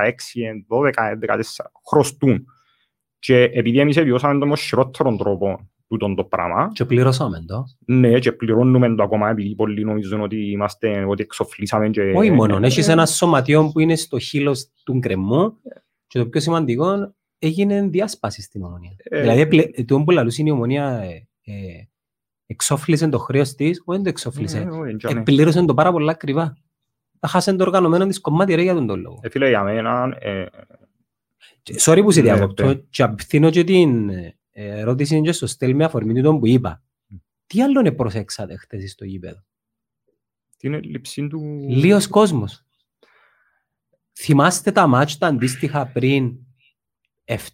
12, 14, χρωστούν. Και επειδή εμείς βιώσαμε τον χειρότερο τρόπο τούτον το πράγμα, Και πληρώσαμε το. ναι, και πληρώνουμε το ακόμα επειδή πολλοί νομίζουν ότι είμαστε, ότι εξοφλήσαμε και... Όχι μόνο, Ε, έχεις ένα σωματιό που είναι στο χείλος του γκρεμού και το πιο σημαντικό έγινε διάσπαση στην ομονία. Ε. Δηλαδή, πλε- το που λαλούσε η ομονία ε, ε, εξόφλησε το χρέος της, όχι δεν το εξόφλησε. Ε, όχι, εντιαμε. Επιλήρωσε το πάρα πολλά ακριβά. Θα χάσει το οργανωμένο της κομμάτι ρε για τον τον λόγο. Ε, φίλε, για μένα, ε, Sorry που σε Ναι, διακόπτω ναι. και απευθύνω και την ε, ερώτηση και στο στέλ με αφορμή του τον που είπα. Τι άλλο είναι προσέξατε χτες στο γήπεδο; την έλλειψη του... Λίγος κόσμος. Θυμάστε τα μάτς τα αντίστοιχα πριν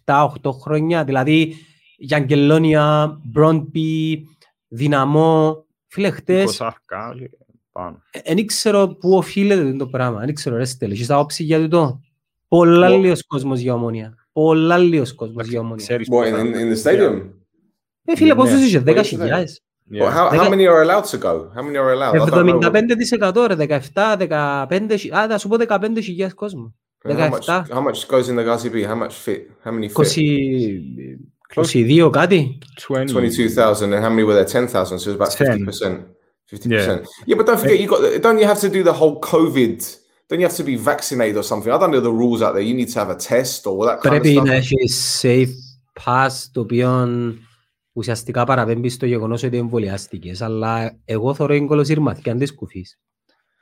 7-8 χρόνια, δηλαδή Γιαγγελόνια, Μπρόντπι, Δυναμό, φίλε χτες, Κοσάρκα και πάνω. δεν ήξερα πού οφείλεται το πράγμα, δεν ήξερα ρε στέλνεις, έχεις άποψη για τούτο; Πολλά What? λίγος κόσμος για ομόνια, πολλά λίγος κόσμος για ομόνια. Ξέρεις What, πόσα- in, in the stadium? Ε, φίλε, Ναι. πόσους είσαι, What is 10.000. Yeah. Well, how, how Δεκα- many are allowed to go? How many are allowed? I don't know. 75% ρε, 17, 15, χι- α, θα σου πω 15.000 κόσμος. And How much, 17. how much goes in the Gazi B? How much fit? How many fit? 20, 22 κάτι. 20. 22,000. And how many were there? 10,000. So it was about 10. 50%. 50%. Yeah. but don't forget, you got, don't you have to do the whole COVID? Don't you have to be vaccinated or something? I don't know the rules out there. You need to have a test or all that kind of Πρέπει stuff. να έχει safe pass το οποίο ουσιαστικά παραπέμπει στο γεγονός ότι είναι εμβολιαστικές, αλλά εγώ θωρώ την κολοσύρμαθη της κουφής.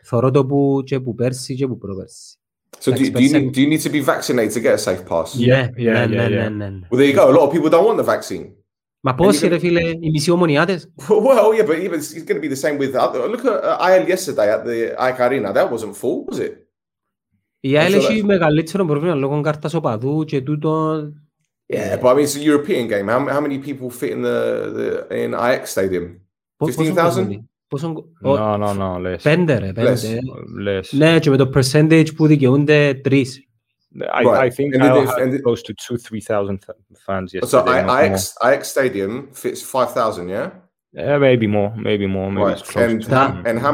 Θωρώ το που και που πέρσι και που προπέρσι. So do, Like do you percent- need do you need to be vaccinated to get a safe pass? Yeah, Ναι, yeah, ναι, yeah, ναι, yeah. ναι, ναι, ναι. Well, there you go. A lot of people don't want the vaccine. Μα πόσοι you ρε φίλε, οι μισοί ομονιάτες. Well, yeah, but, yeah, but it's, it's going to be the same with other. Look at uh, IL yesterday at the Ike Arena. That wasn't full, was it? Η ΑΕΛ Όσο έχει μεγαλύτερο πρόβλημα λόγω κάρτας οπαδού και τούτο... Yeah, but I mean, it's a European game. How, how many people fit in the, the in IX Stadium? Πο- 15,000? πόσον κόσμο- πόσον κο- ο- No, no, no, less. Πέντε ρε, Less. πέντε. Less. Ναι, και με το percentage που δικαιούνται τρεις. I, Right. I think And the I'll diff- have and the- close to two, three thousand fans So yesterday. I, not more. IX IX Stadium fits five thousand. Yeah, Yeah, maybe more, maybe more, maybe right. it's close And to That- and how?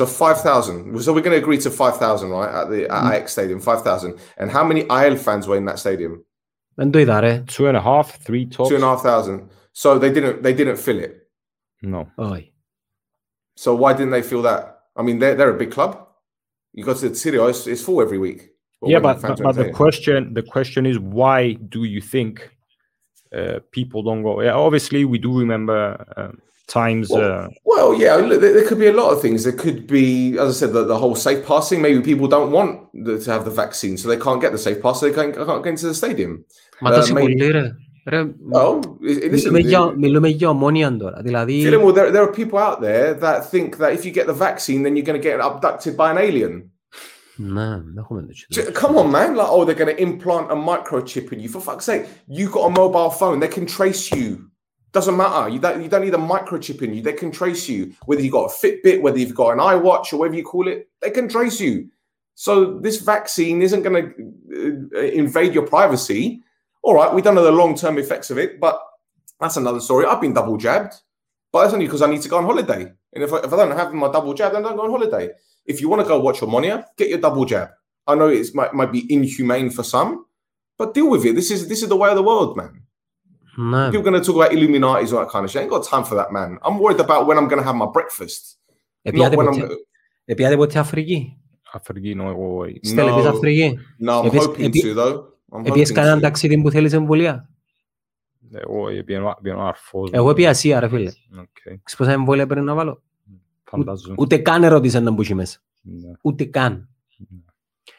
So thousand. five thousand. So we're going to agree to five thousand, right? At the at IX Stadium, five thousand. And how many IL fans were in that stadium? Δεν το είδα ρε. two and a half, three tops. Two and a half thousand. So they didn't they didn't fill it. No, Όχι. So why didn't they feel that? I mean, they're, they're a big club. You go to the Serie it's, it's full every week. Yeah, but, but, but the question the question is why do you think uh, people don't go? Yeah, obviously we do remember uh, times. Well, uh, well yeah, there, there, could be a lot of things. There could be, as I said, the, the whole safe passing. Maybe people don't want the, to have the vaccine, so they can't get the safe pass. So they can't, can't get into the stadium. Ma uh, maybe, ρε. Ρε, Oh, i- i- listen, μιλούμε για- i- μιλούμε για ομόνια τώρα. Δηλαδή, Phil, well, there, there are people out there that think that if you get the vaccine, then you're going to get abducted by an alien. ναι, δεν έχουμε τέτοιο. J- Come on, man! Like, oh, they're going to implant a microchip in you. For fuck's sake, you've got a mobile phone; they can trace you. Doesn't matter. You don't. You don't need a microchip in you. They can trace you. Whether you got a Fitbit, whether you've got an iWatch, or whatever you call it, they can trace you. So this vaccine isn't going to uh, invade your privacy. All right, we don't know the long-term effects of it, but that's another story. I've been double jabbed, but that's only because I need to go on holiday. And if I, if I don't have my double jab, then I don't go on holiday. If you want to go watch your Monia, get your double jab. I know it might, might be inhumane for some, but deal with it. This is this is the way of the world, man. Ναι. People are going to talk about Illuminati's and all that kind of shit. I ain't got time for that, man. I'm worried about when I'm going to have my breakfast, not Επιάτε when ποτέ- I'm. Επιάτε ποτέ Αφρική. Αφρική, no, εγώ, Στέλνε No. πεις Αφρική. No, I'm Επιές- hoping επί- to though. I'm hoping Επήες κανέναν to. ταξίδι που θέλεις εμβολία; εγώ πήγαινα πήγαινα αρφός. Εγώ επί Ασία ρε φίλε. Οκ, Ξέρεις πόσα εμβόλια πρέπει να βάλω; φαντάζομαι. Ούτε καν ερώτησαν να μπούσει μέσα. Ναι. Ούτε καν.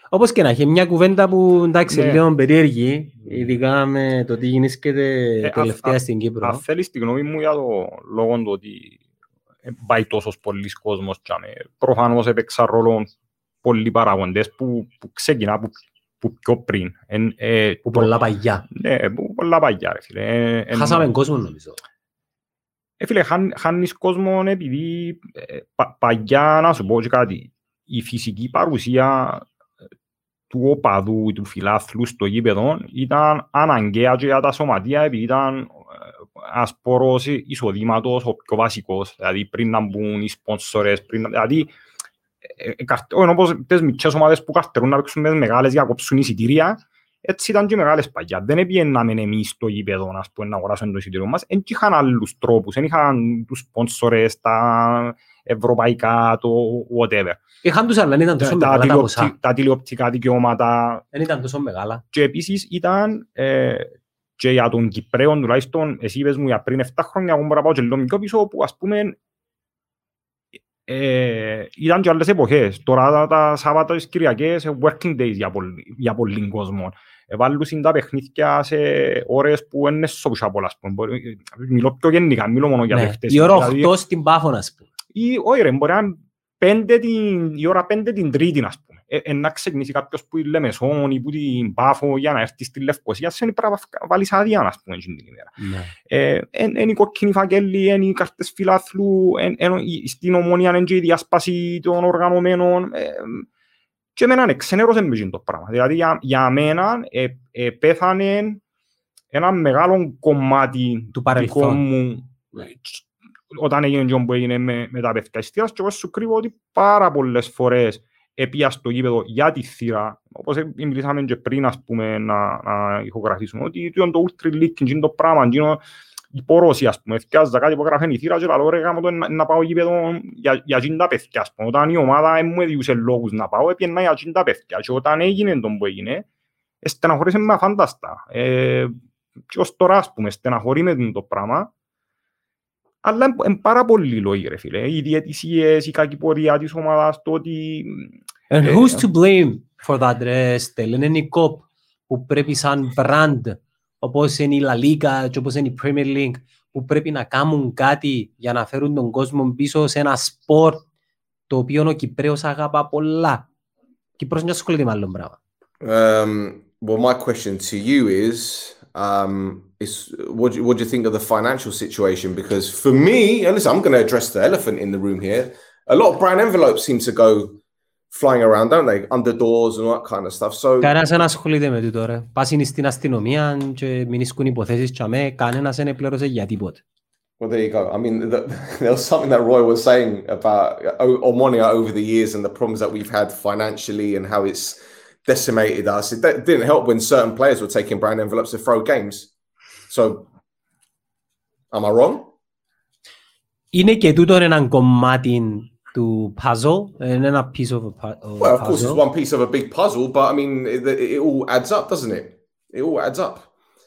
Όπως και να έχει μια κουβέντα που εντάξει Ναι. λίγο περίεργη, ειδικά με το τι γίνησκεται Ε, τελευταία α- στην Κύπρο. Αν θέλεις τη γνώμη μου για το λόγο του ότι ε, πάει τόσος πολλής κόσμος τζάμε. Προφανώς έπαιξαν ρόλο πολλοί παραγοντές που, που ξεκινά που, που πιο πριν. Εν, ε, Που πολλά παγιά. Ναι, που πολλά παγιά ρε φίλε. Ε, εν- Χάσαμε κόσμο νομίζω. Ε, φίλε, χάν, χάνεις κόσμο επειδή ε, πα, παγιά, να σου πω και κάτι, η φυσική παρουσία ε, του οπαδού, του φιλάθλου στο γήπεδο ήταν αναγκαία και για τα σωματεία επειδή ήταν ε, ασπορός εισοδήματος ο πιο βασικός. Δηλαδή πριν να μπουν οι σπόνσορες, πριν να... Δηλαδή, ε, ε, καρ- όχι όπως τις μικρές ομάδες που καρτερούν να παίξουν με τις μεγάλες για να κόψουν εισιτήρια, έτσι ήταν και οι μεγάλες παγιάς. Δεν επιέναμε εμείς στο γήπεδο ας πούμε, να αγοράσουμε το εισιτήριο μας. Δεν είχαν άλλους τρόπους. Δεν είχαν τους σπόνσορες, τα ευρωπαϊκά, το whatever. Είχαν τους αλλά δεν ήταν τόσο Τα, μεγάλα τα τηλεοπτικά, ποσά. τα τηλεοπτικά δικαιώματα. Δεν ήταν τόσο μεγάλα. Και επίσης ήταν, ε, Και για τον Κυπρέο τουλάχιστον, εσύ είπες μου για πριν 7 χρόνια, εγώ μπορώ να πάω και λίγο πιο πίσω, που ας πούμε ε, ήταν και άλλες εποχές. Τώρα τα, τα Σάββατα τις Κυριακές working days για, πολύ, για πολύ κόσμο. Εβάλλουν τα παιχνίδια σε ώρες που είναι σώπουσα πολλά. Μιλώ πιο γενικά, μιλώ μόνο για Ναι, παίχτες. η ώρα Δηλαδή, 8 στην Πάφο, να πούμε. ή, όχι ρε, μπορεί να είναι πέντε την, η ώρα πέντε την τρίτη, ας πούμε. Ε, ε, να ξεκινήσει κάποιος που είναι Λεμεσόν ή που την Πάφο για να έρθει στη Λευκοσία, σε πρέπει να βάλεις άδεια, ας πούμε, εκείνη την ημέρα. Ναι. Είναι οι κόκκινοι φακέλοι, είναι οι κάρτες φιλάθλου, εν- εν- η- στην ομονία είναι και η διάσπαση των οργανωμένων. ε, Και εμένα ξενέρωσε με εκείνο το πράγμα. Δηλαδή για, για μένα ε, ε, πέθανε ένα μεγάλο κομμάτι Του δικό παρελθόν. μου όταν έγινε και που έγινε με, με τα παιδιά εστίας και εγώ σου κρύβω ότι πάρα πολλές φορές επία στο γήπεδο για τη θύρα, όπως ε, μιλήσαμε και πριν ας πούμε να, να ηχογραφήσουμε, ότι το, το Ultra League είναι το πράγμα, είναι η πόρωση ας πούμε, θυκιάζα κάτι που έγραφε η θύρα και λέω ρε γάμο το να, να πάω γήπεδο για, για εκείνα τα παιδιά ας πούμε. Όταν η ομάδα δεν μου έδιουσε λόγους να πάω, έπαιρνα για εκείνα τα παιδιά και όταν έγινε τον που έγινε, ε, στεναχωρήσε με αφάνταστα. Ε, και ως τώρα ας πούμε, στεναχωρεί με το πράγμα, αλλά είναι πάρα πολύ λόγοι ρε φίλε. Οι διαιτησίες, η κακή πορεία της ομάδας, το ότι... And Ε, who's to blame for that, ρε Στέλ. Είναι η COP που πρέπει σαν brand, όπως είναι η La Liga και όπως είναι η Premier League, που πρέπει να κάνουν κάτι για να φέρουν τον κόσμο πίσω σε ένα σπορ το οποίο ο Κυπρέος αγαπά πολλά. Κύπρος δεν ασχολείται με άλλο πράγμα. Um, well, my question to you is, um, is what do, you, what do you think of the financial situation? Because for me, and listen, I'm going to address the elephant in the room here. A lot of brown envelopes seem to go flying around, don't they? Under doors and all that kind of stuff. So Κανένας δεν ασχολείται με τούτο ρε. Πας είναι στην αστυνομία και μην ισκούν υποθέσεις και αμέ, κανένας δεν πλήρωσε για τίποτε. Well, there you go. I mean, the, there was something that Roy was saying about O- Omonia over the years and the problems that we've had financially and how it's decimated us. It d- didn't help when certain players were taking brown envelopes to throw games. So, am I wrong? Είναι και τούτο ένα κομμάτι του puzzle, είναι ένα piece of a pu- of a Well, of course, it's puzzle. one piece of a big puzzle, but I mean, it, it all adds up, doesn't it? It all adds up.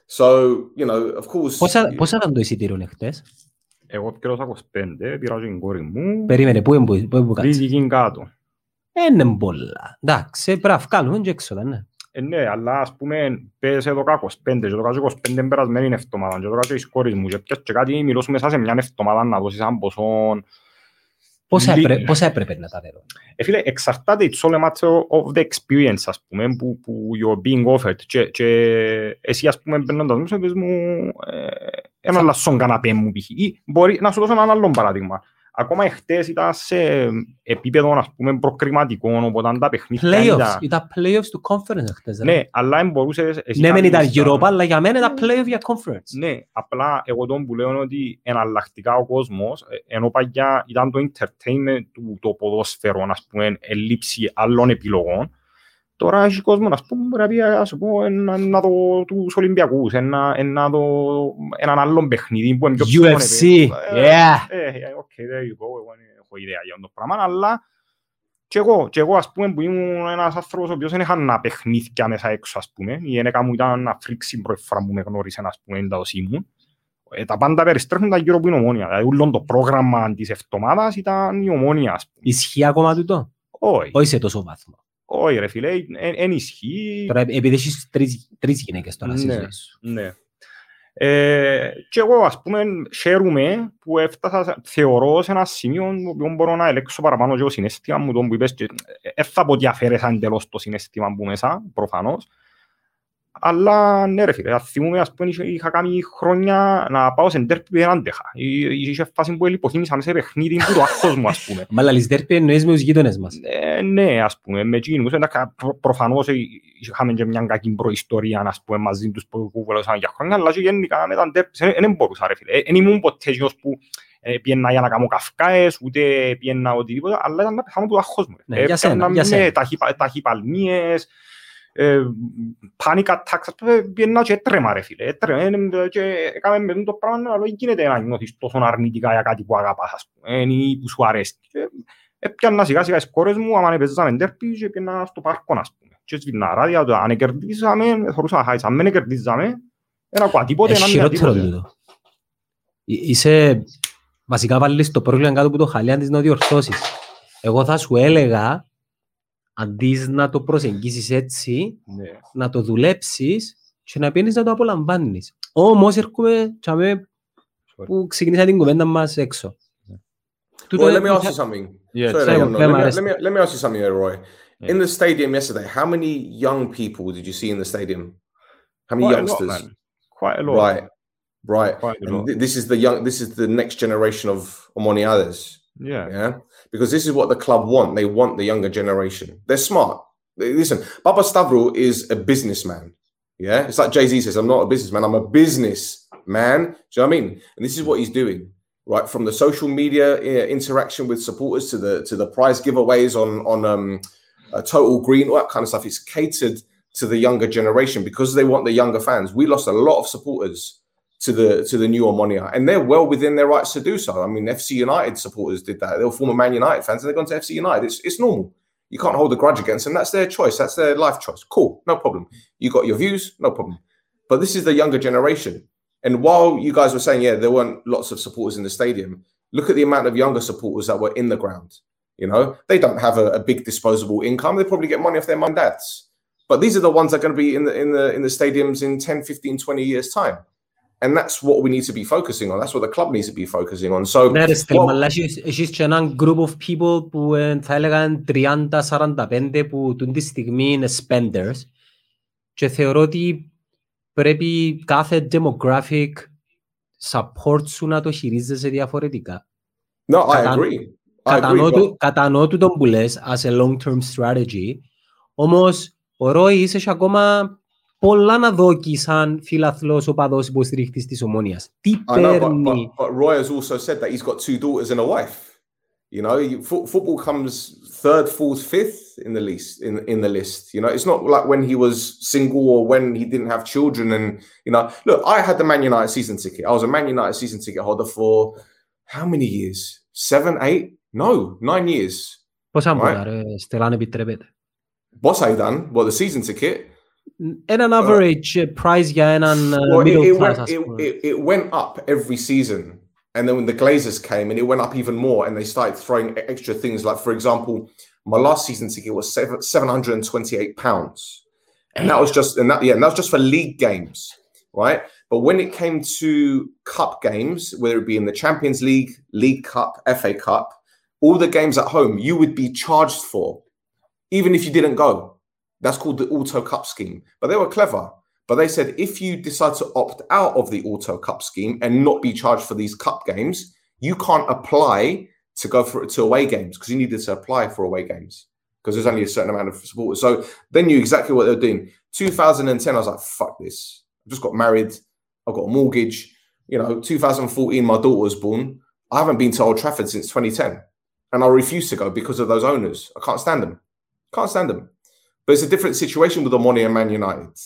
So, you know, of course. Πόσα, πόσα ήταν το εισιτήριο εχθές. Εγώ πήρα 25, πήρα και την κόρη μου, Περίμενε, πού είναι που, πού είναι που κάτσε. βρήκε κάτω. Είναι πολλά. Εντάξει, πρέπει να βγάλουμε και έξοδα, ναι. Ε, ναι, αλλά ας πούμε πες εδώ κα 25 και το κα 25 είναι περασμένη εβδομάδα και το κα και η κόρης μου και πιες και κάτι μιλώσουμε μέσα σε μια εβδομάδα να δώσεις έναν ποσό. Πόσα, Λι- έπρε, πόσα έπρεπε να τα δέρω. Ε, φίλε, εξαρτάται it's all a matter of the experience, ας πούμε, που, που you're being offered. Και, και εσύ, ας πούμε, μπαίνοντας μέσα, πες μου, ε, ένα λασσόν καναπέ μου, π.χ. Ή μπορεί να σου δώσω έναν άλλο παράδειγμα. Ακόμα εχθές ήταν σε επίπεδο, ας πούμε, προκριματικό, οπότε τα παιχνίδια Playoffs, ήταν... ήταν playoffs του conference χτες. ρε. Ναι, αλλά δεν μπορούσες... εσύ Ναι, μεν ήταν κάνεις τα- Europa, αλλά για μένα ήταν playoff για conference. Ναι, απλά εγώ τον που λέω είναι ότι εναλλακτικά ο κόσμος, ε, ενώ παγιά ήταν το entertainment του το ποδόσφαιρο, ας πούμε, ελλείψη άλλων επιλογών, τώρα έχει κόσμο, ας πούμε, μπορεί να πει, ας πω, ε, να, να δω τους Ολυμπιακούς, ε, να, ε, να δω έναν άλλον παιχνίδι που είναι πιο ψηλό UFC, επίπεδο. Ε, yeah. ε, ε, okay, there you go, εγώ δεν έχω ιδέα για αυτό το πράγμα, αλλά και εγώ, και εγώ ας πούμε που ήμουν ένας άνθρωπος ο οποίος δεν είχα να παιχνίδια μέσα έξω ας πούμε, η γυναίκα μου ήταν να φρίξει πρώτη φορά που με γνώρισε ας πούμε, είναι τα ως ήμουν. Ε, τα πάντα περιστρέφουν τα γύρω που είναι ομόνια, δηλαδή όλο το πρόγραμμα της εβδομάδας ήταν η ομόνια ας πούμε. Ισχύει ακόμα τούτο; Όχι, Όχι σε τόσο βάθμο. Όχι ρε φίλε, δεν ισχύει. Τώρα, επειδή έχεις τρεις, τρεις γυναίκες τώρα στη Ναι. ζωή σου. Ναι. Ε, και εγώ ας πούμε χαίρομαι που έφτασα σε- θεωρώ σε ένα σημείο το οποίο μπορώ να ελέγξω παραπάνω και το συναίσθημα μου τον που είπες και ε, θα πω ότι αφαίρεσα εντελώς το συναίσθημα μου μέσα προφανώς αλλά ναι ρε φίλε, ας θυμούμαι ας πούμε είχα- είχα κάνει χρόνια να πάω σε ντέρπι που δεν άντεχα Εί- είχε φάση που ελιποθύμησα μέσα σε παιχνίδι που το άγχος μου ας πούμε Μα λαλείς δέρπι εννοείς με τους γείτονες μας. ε, ναι, ας πούμε, με εκείνους. Εντάξει, προ, προφανώς ε, είχαμε και μια κακή προϊστορία, ας πούμε, μαζί τους που κουβελώσαν για χρόνια, αλλά και γενικά με τα ντέρπις, ε, δεν μπορούσα, ρε φίλε. Δεν ήμουν ποτέ εκείνος που ε, πιένα για να κάνω καυκάες, ούτε πιένα οτιδήποτε, αλλά ήταν να πεθάνω από το άγχος μου. ρε. Ναι, για σένα, Έπιανα, για σένα. Ναι, ταχυπα- ταχυπαλμίες, ε, panic attacks, ε, πιένα και έτρεμα, ρε φίλε. Έτρεμα, ε, και έκαμε με το πράγμα, αλλά δεν γίνεται να νιώθεις τόσο αρνητικά για κάτι που αγαπάς, ας πούμε, ε, ή που σου αρέσει. Και έπιανα σιγά σιγά τις κόρες μου, άμα παίζαμε ντέρπι και πήγαινα στο πάρκο, ας πούμε. Και σβήνα ράδια, το αν κερδίσαμε, θεωρούσα χάισα. Αν δεν κερδίσαμε, Ένα ακούω τίποτε, Έχει ένα μήνα χειρότερο τίποτε. τούτο. Εί- Είσαι βασικά βάλεις το πρόβλημα κάτω από το χαλί αντί να το διορθώσεις. Εγώ θα σου έλεγα, αντί να το προσεγγίσεις έτσι, Ναι. να το δουλέψεις και να πιένεις να το απολαμβάνεις. Όμως έρχομαι τσάμε που ξεκινήσα την κουβέντα μας έξω. Τούτο Well, let me είναι- ask you something. Yeah, Sorry, sorry, no, no, Clem, let, me, arrest- let, me, let me ask you something, Roy. Yeah. In the stadium yesterday, how many young people did you see in the stadium? How many Quite a lot, youngsters? man. Quite a lot. right, right. Quite a And lot. th- this is the young. This is the next generation of Omoniades. Yeah. Yeah, because this is what the club want. They want the younger generation. They're smart. Listen, Baba Stavro is a businessman. Yeah, it's like Jay Z says, "I'm not a businessman. I'm a businessman." Do you know what I mean? And this is what he's doing, right? From the social media uh, interaction with supporters to the to the prize giveaways on on um, uh, Total Green, all that kind of stuff. It's catered to the younger generation because they want the younger fans. We lost a lot of supporters to the to the new Omonia, and they're well within their rights to do so. I mean, FC United supporters did that. They were former Man United fans, and they've gone to FC United. It's it's normal. You can't hold a grudge against them. That's their choice. That's their life choice. Cool, no problem. You got your views, no problem. But this is the younger generation. And while you guys were saying, yeah, there weren't lots of supporters in the stadium, look at the amount of younger supporters that were in the ground. You know, they don't have a, a big disposable income. They probably get money off their mum and dads. But these are the ones that are going to be in the in the in the stadiums in 10, 15, 20 years' time. And that's what we need to be focusing on. That's what the club needs to be focusing on. So Ναι ρε Στέλμα, what- αλλά έχεις- έχεις και έναν group of people που ε, θα έλεγαν 30-45 που τούν τη στιγμή είναι spenders και θεωρώ ότι πρέπει κάθε demographic support σου να το χειρίζεσαι διαφορετικά. no, I Katan- agree. I agree. Κατανοώ, but- του, κατανοώ του τον που λες as a long-term strategy, όμως ο Ρόι είσαι ακόμα πολλά να δώκει σαν φιλαθλός οπαδός υποστηριχτής της Ομόνιας. Τι I know, but, παίρνει... but, but Roy has also said that he's got two daughters and a wife. You know, you, fo- football comes third, fourth, fifth in the list. In in the list, you know, it's not like when he was single or when he didn't have children. And you know, look, I had the Man United season ticket. I was a Man United season ticket holder for how many years? Seven, eight? No, nine years. Πόσα Right. μπορεί, ρε, Στελά, αν επιτρέπετε. What's I done? Well, the season ticket. in an average uh, price, yeah, and an uh, well, middle it, it class. Went, it, it, it, went up every season, and then when the Glazers came, and it went up even more, and they started throwing extra things. Like for example, my last season ticket was seven seven hundred and twenty eight pounds, and that was just and that yeah, and that was just for league games, right? But when it came to cup games, whether it be in the Champions League, League Cup, FA Cup, all the games at home, you would be charged for, even if you didn't go that's called the Auto Cup scheme. But they were clever. But they said if you decide to opt out of the Auto Cup scheme and not be charged for these cup games, you can't apply to go for to away games because you needed to apply for away games because there's only a certain amount of supporters. So they knew exactly what they were doing. 2010, I was like, fuck this. I just got married. I've got a mortgage. You know, 2014, my daughter was born. I haven't been to Old Trafford since 2010. And I refuse to go because of those owners. I can't stand them. Can't stand them. But it's a different situation with Omoni and Man United.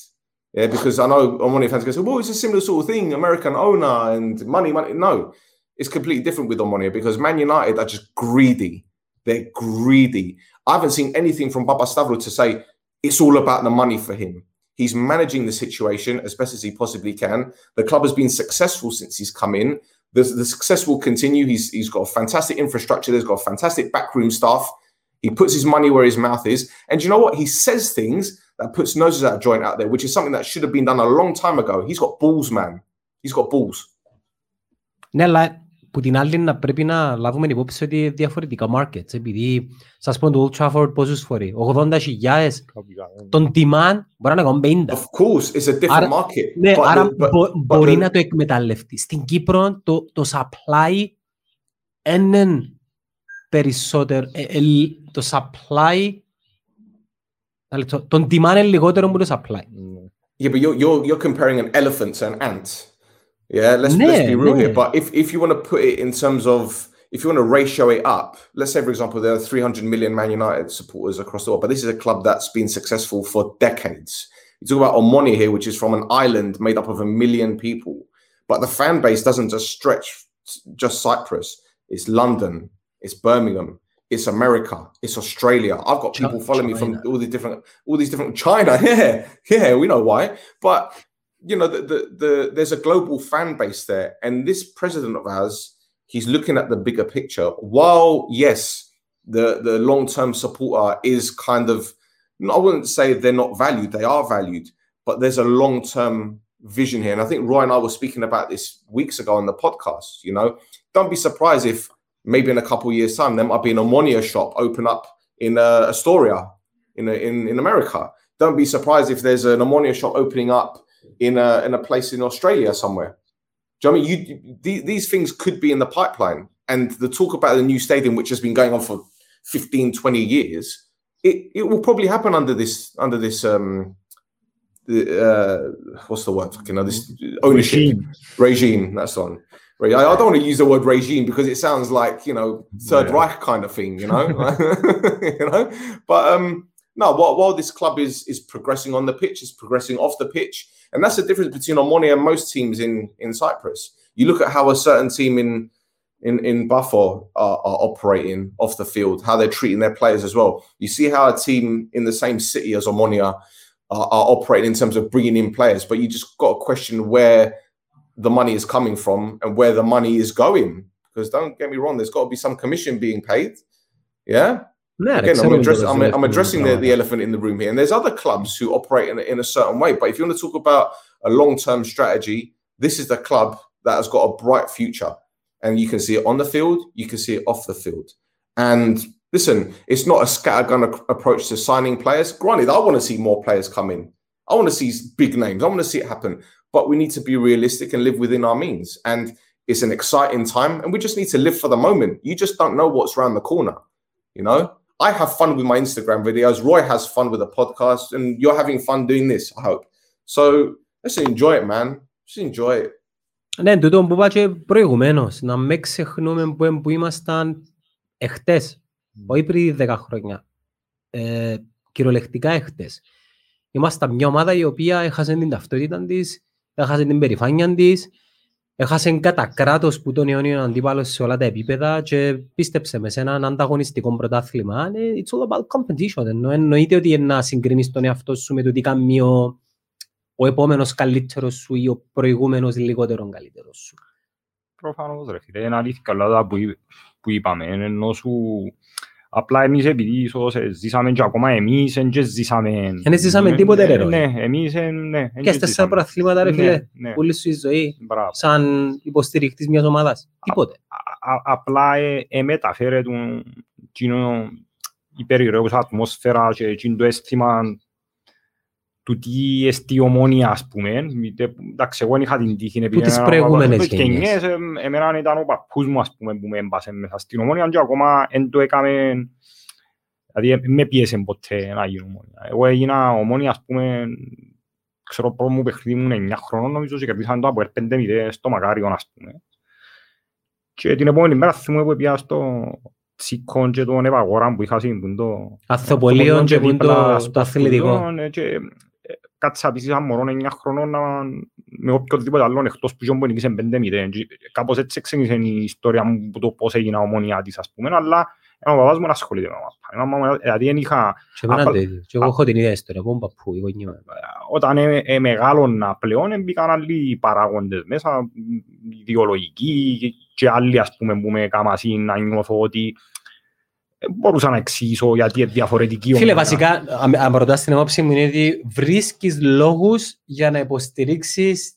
Yeah, because I know Omoni fans go, well, it's a similar sort of thing, American owner and money, money. No, it's completely different with Omoni because Man United are just greedy. They're greedy. I haven't seen anything from Baba Stavro to say it's all about the money for him. He's managing the situation as best as he possibly can. The club has been successful since he's come in. The, the success will continue. He's, he's got a fantastic infrastructure. There's got fantastic backroom staff. He puts his money where his mouth is. And you know what? He says things that puts noses out of joint out there, which is something that should have been done a long time ago. He's got balls, man. He's got balls. Ναι, αλλά που την άλλη να πρέπει να λάβουμε υπόψη ότι είναι διαφορετικά markets, επειδή σας πω το Old Trafford πόσους φορεί, 80 χιλιάδες, τον demand μπορεί να κάνουν 50. Of course, it's a different Άρα- market. Ναι, but άρα the- but- μπο- but μπορεί the- να το εκμεταλλευτεί. Στην Κύπρο το, το supply είναι περισσότερο, ε, ε, το supply, ένα λεπτό, τον demand είναι λιγότερο από το supply. Yeah, but you're you're you're comparing an elephant to an ant. Yeah, let's let's Yeah, be real here. yeah. But if if you want to put it in terms of if you want to ratio it up, let's say for example there are 300 million Man United supporters across the world, but this is a club that's been successful for decades. You talk about Omoni here, which is from an island made up of a million people, but the fan base doesn't just stretch just Cyprus. It's London, it's Birmingham, it's America, it's Australia. I've got people following me from all these different all these different China. Yeah, yeah, we know why. But you know, the, the, the there's a global fan base there, and this president of ours, he's looking at the bigger picture. While yes, the the long term supporter is kind of, I wouldn't say they're not valued; they are valued, but there's a long term vision here. And I think Roy and I were speaking about this weeks ago on the podcast. You know, don't be surprised if maybe in a couple of years' time there might be an Ammonia shop open up in uh, Astoria, in, in in America. Don't be surprised if there's an Ammonia shop opening up in a in a place in Australia somewhere. Do you know I mean you, you these things could be in the pipeline? And the talk about the new stadium, which has been going on for 15, 20 years, it, it will probably happen under this under this um uh, what's the word? You know, this ownership regime. regime that's on. I, I don't want to use the word regime because it sounds like you know Third yeah. Reich kind of thing, you know, you know. But um, no, while, while this club is is progressing on the pitch, is progressing off the pitch, and that's the difference between Omonia and most teams in in Cyprus. You look at how a certain team in in in Buffalo are, are, operating off the field, how they're treating their players as well. You see how a team in the same city as Omonia are, are operating in terms of bringing in players, but you just got to question where the money is coming from and where the money is going. Because don't get me wrong, there's got to be some commission being paid. Yeah, yeah, Again, I'm, address, I'm, I'm addressing the, the elephant in the room here. And there's other clubs who operate in, in a certain way. But if you want to talk about a long term strategy, this is the club that has got a bright future. And you can see it on the field, you can see it off the field. And listen, it's not a scattergun approach to signing players. Granted, I want to see more players come in. I want to see big names. I want to see it happen But we need to be realistic and live within our means. And it's an exciting time. And we just need to live for the moment. You just don't know what's around the corner. You know, I have fun with my Instagram videos. Roy has fun with the podcast, and you're having fun doing this. I hope. So let's enjoy it, man. Just enjoy it. Ναι, τούτο που είπα και προηγουμένως, να με ξεχνούμε που, που ήμασταν εχθές, όχι πριν 10 χρόνια. Ε, κυριολεκτικά εχθές. Ήμασταν μια ομάδα η οποία έχασε την ταυτότητα της, έχασε την περηφάνεια της, έχασε κατά κράτος που τον Ιόνιο αντίπαλος σε όλα τα επίπεδα και πίστεψε μες σε έναν ανταγωνιστικό πρωτάθλημα. It's all about competition. Ενώ εννοείται ότι να συγκρίνεις τον εαυτό σου με το τι κάνει ο, ο επόμενος καλύτερος σου ή ο προηγούμενος λιγότερο καλύτερος σου. Προφανώς ρε φίλε, είναι αλήθεια καλά που, που είπαμε, ενώ σου Απλά εμείς επειδή ίσως ζήσαμε και ακόμα εμείς δεν ζήσαμε... Δεν ζήσαμε τίποτε ρε Ναι, εμείς ναι. Και στις τέσσερα πρωταθλήματα ρε ναι, φίλε, όλη σου η ζωή, σαν υποστηρικτής μιας ομάδας. Τίποτε. Απλά μεταφέρε η περιραίουσα ατμόσφαιρα και το αίσθημα του τι εστί ομόνια, ας πούμε. Εντάξει, εγώ είχα την τύχη. Που τις προηγούμενες γενιές. Εμένα ήταν ο παππούς μου, ας πούμε, που με έμπασε μέσα στην ομόνια και ακόμα δεν το έκαμε... Δηλαδή, με πίεσε ποτέ να γίνω ομόνια. Εγώ έγινα ομόνια, ας πούμε, ξέρω πρώτο μου παιχνίδι μου 9 χρόνων, νομίζω, και κερδίσαν το από 5-0 στο Μακάριον, ας πούμε. Και την επόμενη μέρα θυμούμαι που πήγα στο Τσίκον και τον Ευαγόρα που είχα σύμπουν Αθοπολίον και το αθλητικό κάτσα πίσω σαν μωρό 9 χρονών να, με οποιοδήποτε άλλο εκτός που που νικήσε 5-0. Κάπως έτσι ξεκίνησε η ιστορία μου που το πώς έγινα ομονιά της ας πούμε, αλλά ο παπάς μου ασχολείται με μάπα. Δηλαδή δεν είχα... Και εγώ έχω την ίδια ιστορία, από παππού, η γονιά μου. Όταν μεγάλωνα πλέον μπήκαν άλλοι παράγοντες μέσα, ιδεολογικοί και άλλοι ας πούμε που με έκαναν να νιώθω ότι μπορούσα να εξηγήσω γιατί είναι διαφορετική Φίλε, βασικά, αν ρωτάς την απόψη μου, είναι ότι βρίσκεις λόγους για να υποστηρίξεις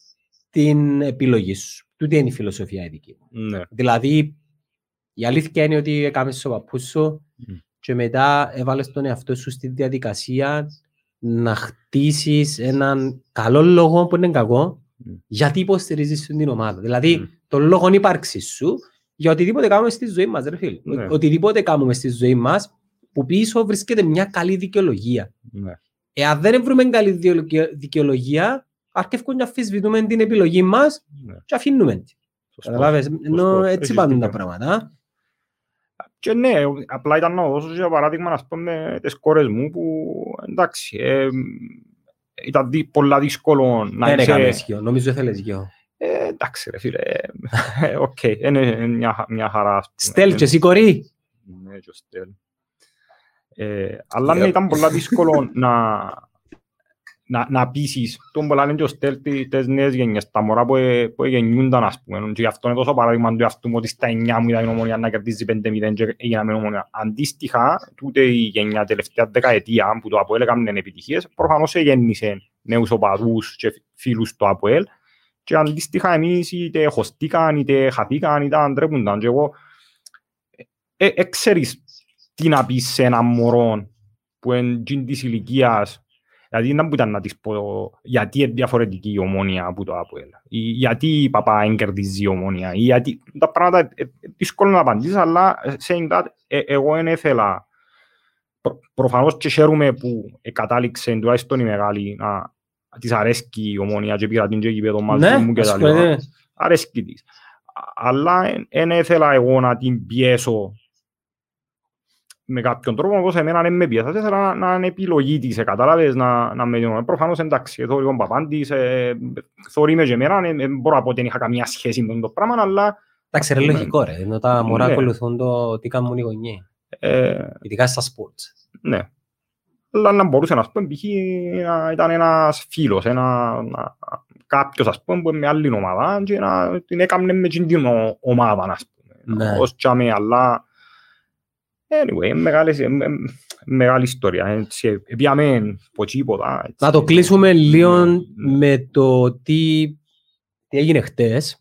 την επιλογή σου. Τούτη είναι η φιλοσοφία η δική μου. Ναι. Δηλαδή, η αλήθεια είναι ότι έκαμες ο παππούς σου mm. και μετά έβαλες τον εαυτό σου στη διαδικασία να χτίσεις έναν καλό λόγο που είναι κακό mm. γιατί υποστηρίζεις την ομάδα. Δηλαδή, mm. τον λόγο ύπαρξης σου για οτιδήποτε κάνουμε στη ζωή μας, ρε φίλε. Ναι. Οτιδήποτε κάνουμε στη ζωή μας, που πίσω βρίσκεται μια καλή δικαιολογία. Ναι. Εάν δεν βρούμε καλή δικαιολογία, αρκεύκουν να αφισβητούμε την επιλογή μας ναι. και αφήνουμε την. Καταλάβες, ενώ έτσι πάνε τα πράγματα. Και ναι, απλά ήταν να δώσω για παράδειγμα, να πούμε, τις κόρες μου που, εντάξει, ε, ήταν πολλά δύσκολο να είσαι... Δεν έκανε νομίζω θέλεις γιο. Ε, εντάξει ρε φίλε, ε, οκ, είναι μια, μια χαρά. Στέλ και εσύ κορί. Ναι, και στέλ. Ε, αλλά ναι, ήταν πολύ δύσκολο να, να, να πείσεις τον πολλά είναι και ο Στέλ τις νέες γενιές, τα μωρά που, ε, που γεννιούνταν ας πούμε. Και γι' αυτό είναι τόσο παράδειγμα του εαυτού μου ότι στα 9 μου ήταν η Ομόνοια να κερδίζει 5-0 και έγινα με Ομόνοια. Αντίστοιχα, τούτε η γενιά τελευταία δεκαετία που το ΑΠΟΕΛ έκαμε επιτυχίες, προφανώς γέννησε νέους οπαδούς και φίλους του ΑΠΟΕΛ και αντίστοιχα εμείς είτε χωστήκαν, είτε χαθήκαν, είτε αντρέπονταν και εγώ ε, ε, ξέρεις τι να πεις σε έναν μωρό που είναι της ηλικίας Δηλαδή δεν ήταν να της πω γιατί είναι διαφορετική η ομόνια από το ΑΠΟΕΛ. Γιατί η παπά εγκερδίζει η ομόνια. Γιατί τα πράγματα είναι δύσκολο να απαντήσεις, αλλά saying that, ε, εγώ δεν ήθελα. Προ, προφανώς και χαίρομαι που κατάληξε τουλάχιστον η μεγάλη να της αρέσκει η ομόνια και πήρα την και γήπεδο μαζί ναι, μου και τα λοιπά. Αρέσκει της. Αλλά δεν ήθελα εγώ να την πιέσω με κάποιον τρόπο, όπως εμένα δεν με πιέσα, ήθελα να, είναι επιλογή της, κατάλαβες, να, να με δίνω. Προφανώς εντάξει, εδώ λίγο παπάντης, ε, θωρεί με και εμένα, δεν μπορώ να πω ότι δεν είχα καμία σχέση με το πράγμα, αλλά... Εντάξει, ρε λογικό ρε, ενώ τα μωρά ναι. ακολουθούν το τι κάνουν οι γονιοί, ε, ειδικά στα sports. Ναι. Αλλά να μπορούσε να πούμε, π.χ. ήταν ένας φίλος, ένα, κάποιος ας πούμε, που με άλλη ομάδα και να την έκαμε με την ομάδα, ας πούμε. Ναι. Ως τσάμε, αλλά Anyway, μεγάλη, μεγάλη ιστορία. Έτσι, πήγαμε από τίποτα. Να το κλείσουμε λίγο ναι, ναι. με το τι, τι έγινε χτες.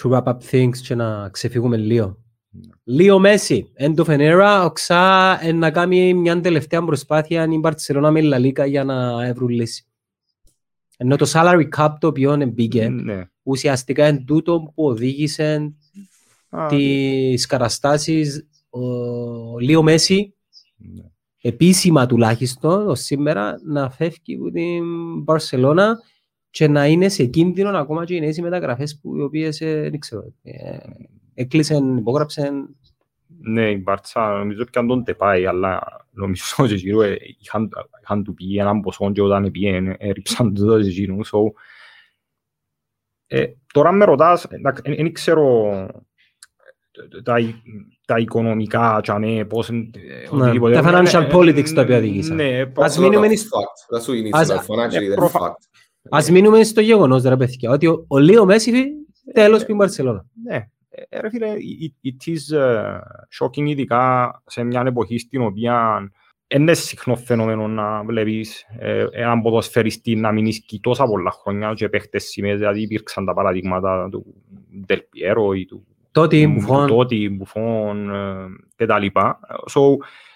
To wrap up things και να ξεφύγουμε λίγο. Λίγο Μέση, end of an era, οξά να κάνει μια τελευταία προσπάθεια η Μπαρτσελώνα με Λαλίκα για να βρουν λύση. Ενώ το salary cap το οποίο μπήκε, ναι. ουσιαστικά είναι τούτο που οδήγησε τις καταστάσεις ο Λίο Μέση, ναι. επίσημα τουλάχιστον, ως σήμερα, να φεύγει από την Μπαρσελώνα και να είναι σε κίνδυνο ακόμα και οι νέες μεταγραφές που οι οποίες, ε, δεν ξέρω, ε, έκλεισαν, υπόγραψαν. Ναι, η Μπάρτσα νομίζω ότι τον τεπάει, αλλά νομίζω ότι γύρω ε, είχαν, είχαν του πει έναν ποσό και όταν πήγαινε έριψαν το τόσο γύρω. So, ε, τώρα με ρωτάς, δεν ξέρω τα, τα οικονομικά, ναι, πώς, ναι, τα financial politics τα οποία οδήγησαν. Ναι, ας μείνουμε, ας μείνουμε στο γεγονός, ρε παιδιά, ότι ο, ο Λίο Μέση τέλος πριν Μπαρσελώνα. Ναι, ρε φίλε, it is uh, shocking ειδικά σε μια εποχή στην οποία είναι συχνό φαινόμενο να βλέπεις ε, έναν ποδοσφαιριστή να μην ισχύει τόσα πολλά χρόνια και παίχτες σημαίες, δηλαδή υπήρξαν τα παραδείγματα του Del Piero ή του Τότι, Μπουφόν. Τότι, Μπουφόν ε, και τα λοιπά. So,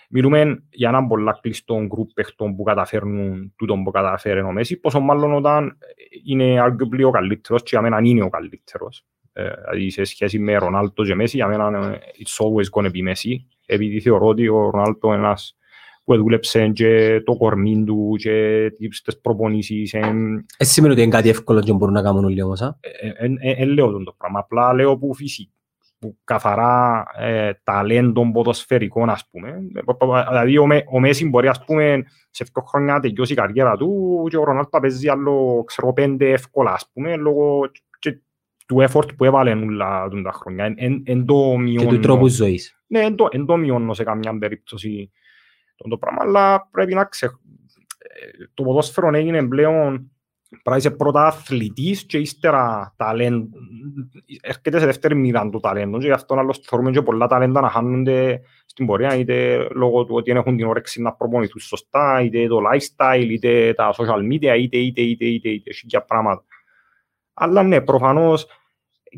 μιλούμε για έναν πολλά κλειστό γκρουπ παιχτών που καταφέρνουν τούτο που καταφέρνουν ο Μέση, πόσο μάλλον όταν είναι arguably ο καλύτερος και για μένα είναι ο καλύτερος. Ε, δηλαδή σε σχέση με Ρονάλτο και Μέση, για μένα it's always gonna be Μέση, επειδή θεωρώ ότι ο Ρονάλτο είναι ένας που δούλεψε και το κορμί του και τις προπονήσεις. Εσύ σημαίνει ότι είναι κάτι εύκολο και μπορούν να κάνουν όλοι όμως, α; Ε, λέω το πράγμα, απλά λέω που φυσικά που καθαρά ε, ταλέντων ποδοσφαιρικών, ας πούμε. Δηλαδή, ο, ο Μέση μπορεί, ας πούμε, σε δύο χρόνια να τελειώσει η καριέρα του και ο Ρονάλτο παίζει άλλο, ξέρω, πέντε εύκολα, ας πούμε, λόγω και του effort που έβαλε όλα τα χρόνια. Εν, εν, εν το μειώνω. Και του τρόπου ζωής. Ναι, εν το, εν το μειώνω σε καμιά περίπτωση το πράγμα, αλλά πρέπει να ξεχ... Το ποδόσφαιρο έγινε πλέον Πρέπει είσαι πρώτα αθλητής και ύστερα ταλέντο. Έρχεται σε δεύτερη μοίρα του ταλέντο και γι' αυτό άλλος θεωρούμε και πολλά ταλέντα να χάνονται στην πορεία είτε λόγω του ότι έχουν την όρεξη να προπονηθούν σωστά, είτε το lifestyle, είτε τα social media, είτε, είτε, είτε, είτε, είτε, είτε πράγματα. Αλλά ναι, προφανώς,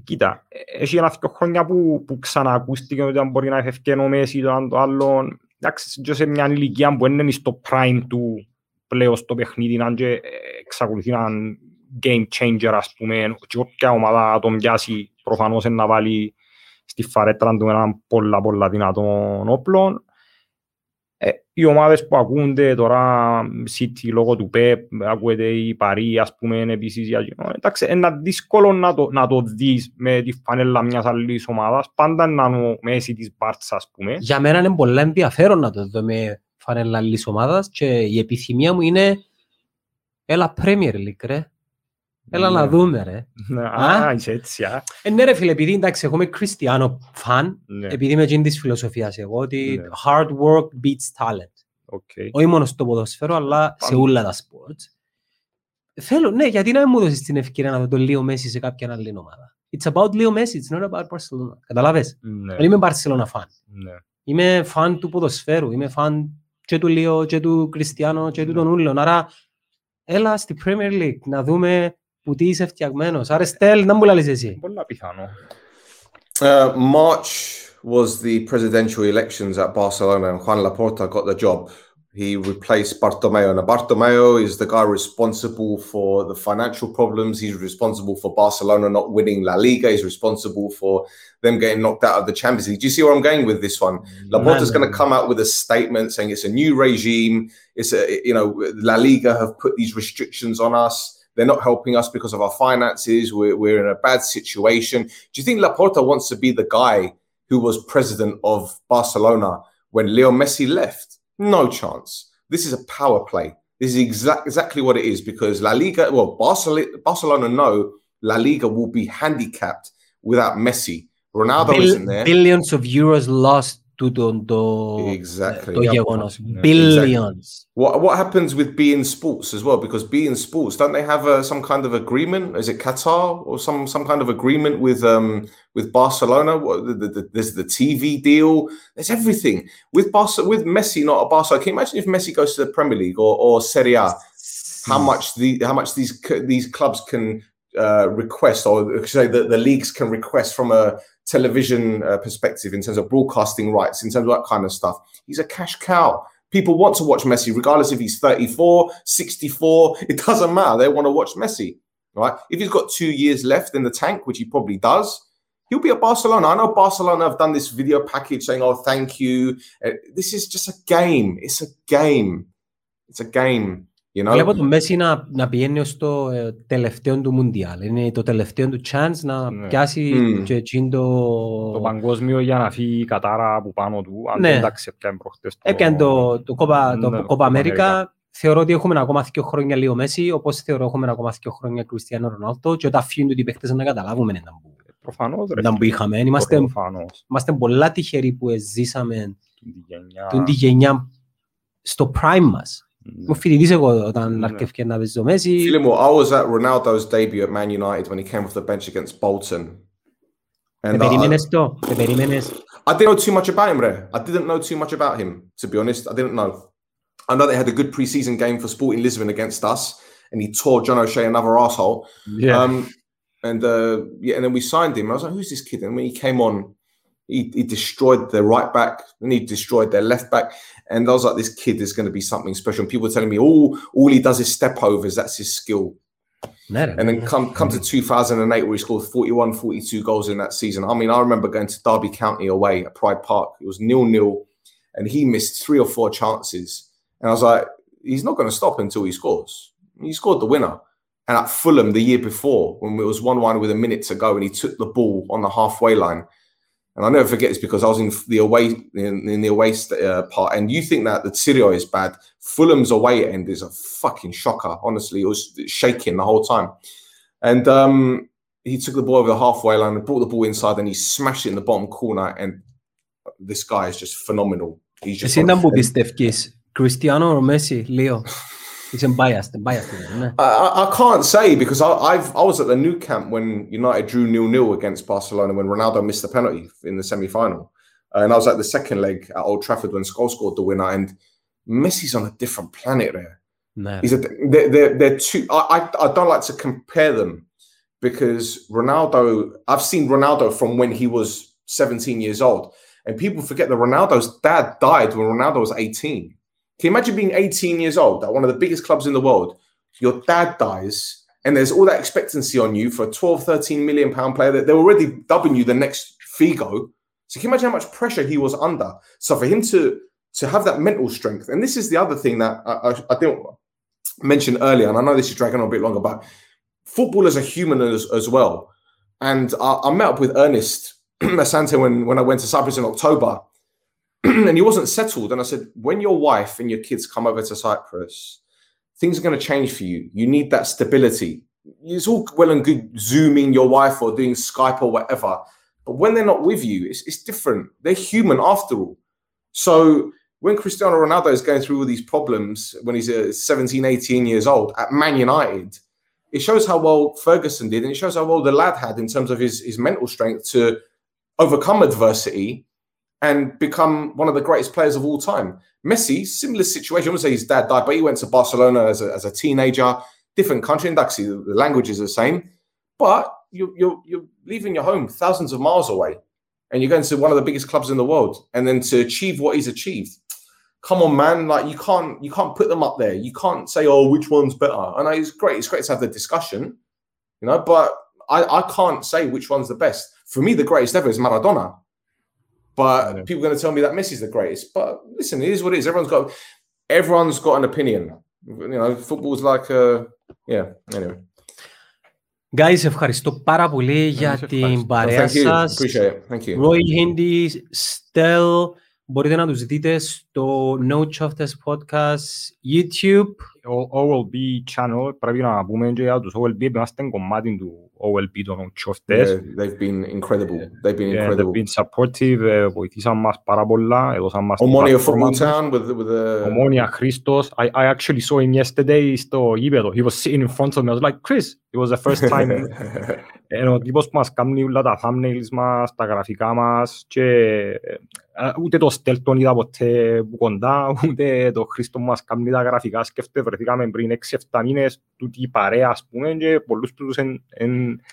κοίτα, έχει ένα δύο χρόνια που, που ξανακούστηκε ότι αν μπορεί να εφευκένει ο Μέση το άλλο, εντάξει, και σε μια ηλικία που είναι στο prime του πλέον στο παιχνίδι, αν και εξακολουθεί να είναι game changer, ας πούμε, και όποια ομάδα τον πιάσει προφανώς να βάλει στη φαρέτρα του έναν πολλά πολλά δυνατό όπλο. Ε, οι ομάδες που ακούνται τώρα, City λόγω του Pep, ακούεται η Παρή, ας πούμε, επίσης, εντάξει, είναι δύσκολο να το, να το δεις με τη φανέλα μιας άλλης ομάδας, πάντα να είναι ο μέση της Μπάρτσα, ας πούμε. Για μένα είναι πολύ ενδιαφέρον να το δω με φανέλα άλλης ομάδας και η επιθυμία μου είναι Έλα Premier League, ρε. Έλα να ναι. δούμε, ρε. Ναι, α, είσαι έτσι, α. Ε, ναι, ρε φίλε, επειδή εντάξει, εγώ είμαι Κριστιανό φαν, ναι. επειδή είμαι εκείνης της φιλοσοφίας εγώ, ότι hard work beats talent. Okay. Όχι μόνο στο ποδοσφαίρο, αλλά σε όλα τα sports. Θέλω, ναι, γιατί να μην μου δώσεις την ευκαιρία να δω τον Λίο Μέση σε κάποια άλλη ομάδα. It's about Leo Messi, it's not about Barcelona. Καταλάβες; Ναι, Δεν είμαι Barcelona fan. ναι. Είμαι φαν του ποδοσφαίρου, είμαι φαν και του Λίο και του Κριστιανό και του τον Ούλων. Άρα, έλα στη Premier League να δούμε που τι είσαι φτιαγμένος. Άρα, Στέλ, να μου λαλείς εσύ. Πολλά πιθανό. Uh, March was the presidential elections at Barcelona, and Juan Laporta got the job. He replaced Bartomeu. Now, Bartomeu is the guy responsible for the financial problems. He's responsible for Barcelona not winning La Liga. He's responsible for them getting knocked out of the Champions League. Do you see where I'm going with this one? Laporta's Man. going to come out with a statement saying it's a new regime. It's a you know La Liga have put these restrictions on us. they're not helping us because of our finances. We're, we're in a bad situation. Do you think Laporta wants to be the guy who was president of Barcelona when Leo Messi left? No chance. This is a power play. This is exact, exactly what it is because La Liga, well, Barcelona, Barcelona know La Liga will be handicapped without Messi. Ronaldo Bill- isn't there. Billions of euros lost to το, το, Exactly. το Yeah, γεγονός. yeah, Billions. What what happens with being sports as well? Because being sports, don't they have a, some kind of agreement? Is it Qatar or some some kind of agreement with um with Barcelona? What the, the, the, there's the TV deal. There's everything with Barca with Messi, not a Barca. Can you imagine if Messi goes to the Premier League or, or Serie A? How much the how much these c- these clubs can uh, request, or say that the leagues can request from a television uh, perspective in terms of broadcasting rights, in terms of that kind of stuff. He's a cash cow. People want to watch Messi, regardless if he's 34, 64. It doesn't matter. They want to watch Messi, right? If he's got two years left in the tank, which he probably does, he'll be at Barcelona. I know Barcelona have done this video package saying, "Oh, thank you." Uh, this is just a game. It's a game. It's a game. You know; Βλέπω το Μέση να, να πηγαίνει ως το ε, τελευταίο του Μουντιάλ. Είναι το τελευταίο του chance να Ναι. πιάσει Μμμ. και εκείνο Το το... παγκόσμιο για να φύγει η Κατάρα από πάνω του, αν Ναι. δεν τα ξεπιάνε προχτές. Έπιανε το, το Copa, το Ναι, Copa Copa America. America. Θεωρώ ότι έχουμε ακόμα δύο χρόνια λίγο Μέση, όπως θεωρώ έχουμε ακόμα δύο χρόνια Κριστιανό Ρονάλτο και όταν φύγουν οι παίκτες να καταλάβουμε να που, Προφανώς, ρε. να που είχαμε. Είμαστε, Προφανώς. είμαστε πολλά τυχεροί που ζήσαμε Την γενιά. την τη γενιά στο prime μας. مفيد يسوى mm-hmm. I was at Ronaldo's debut at Man United when he came off the bench against Bolton. And very. I didn't know too much about him. I didn't know too much about him, to be honest. I didn't know. I know they had a good preseason game for Sporting Lisbon against us, and he tore John O'Shea another asshole. Yeah. Um, and uh, yeah, and then we signed him. I was like, who's this kid? And when he came on, he, he, destroyed their right back and he destroyed their left back. And I was like, this kid is going to be something special. And people were telling me, all all he does is step overs. That's his skill. And then come come to 2008 where he scored 41, 42 goals in that season. I mean, I remember going to Derby County away at Pride Park. It was nil nil, and he missed three or four chances. And I was like, he's not going to stop until he scores. He scored the winner. And at Fulham the year before, when it was 1 1 with a minute to go, and he took the ball on the halfway line and I never forget this because I was in the away in, in the away uh, part, and you think that the Tirio is bad. Fulham's away end is a fucking shocker. Honestly, it was shaking the whole time, and um, he took the ball over the halfway line and brought the ball inside, and he smashed it in the bottom corner. And this guy is just phenomenal. He's just ese number case Cristiano or Messi, Leo. It's biased, bias I, I, can't say because I, I've, i was at the new camp when United drew nil nil against Barcelona when Ronaldo missed the penalty in the semi final, uh, and I was at the second leg at Old Trafford when Scholes scored the winner, and Messi's on a different planet there. No. He's a, they're, they're, they're two. I, I, I don't like to compare them because Ronaldo. I've seen Ronaldo from when he was 17 years old, and people forget that Ronaldo's dad died when Ronaldo was 18. Can you imagine being 18 years old at one of the biggest clubs in the world? Your dad dies, and there's all that expectancy on you for a 12, 13 million pound player that they're already dubbing you the next Figo. So can you imagine how much pressure he was under? So for him to to have that mental strength, and this is the other thing that I, I, I didn't mention earlier, and I know this is dragging on a bit longer, but footballers are human as, as well. And I, I met up with Ernest Asante when, when I went to Cyprus in October, and he wasn't settled. And I said, when your wife and your kids come over to Cyprus, things are going to change for you. You need that stability. It's all well and good zooming your wife or doing Skype or whatever. But when they're not with you, it's, it's different. They're human after all. So when Cristiano Ronaldo is going through all these problems when he's uh, 17, 18 years old at Man United, it shows how well Ferguson did, and it shows how well the lad had in terms of his, his mental strength to overcome adversity and become one of the greatest players of all time. Messi, similar situation. I wouldn't say his dad died, but he went to Barcelona as a, as a teenager, different country. And actually, the language is the same, but you, you're, you're leaving your home thousands of miles away and you're going to one of the biggest clubs in the world. And then to achieve what he's achieved, come on, man! Like you can't you can't put them up there. You can't say, oh, which one's better. I know it's great. It's great to have the discussion, you know, but I, I can't say which one's the best. For me, the greatest ever is Maradona. But yeah. people are going to tell me that Messi's the greatest. But listen, it is what it is. Everyone's got everyone's got an opinion. You know, football's like a yeah. Anyway. Guys, ευχαριστώ πάρα πολύ για την παρέα σας. Roy Hindi, Stel, μπορείτε να τους δείτε στο No Chofters Podcast YouTube. Ο OLB channel, πρέπει να πούμε και για τους OLB, είμαστε κομμάτι του OLB των Chofters. Yeah, they've been incredible. They've been incredible. Yeah, they've been supportive, βοηθήσαν μας πάρα πολλά, έδωσαν μας Omonia Football Town with, with the... Omonia Christos. I, I actually saw him yesterday στο γήπεδο. He was sitting in front of me. I was like, Chris, it was the first time Είναι ο τύπος που μας κάνει όλα τα thumbnails μας, τα γραφικά μας και ούτε το Στέλτον είδα ποτέ που κοντά, ούτε το Χρήστο μας κάνει τα γραφικά. Σκέφτε, βρεθήκαμε πριν 6-7 μήνες τούτη παρέα, ας πούμε, και πολλούς τους εν...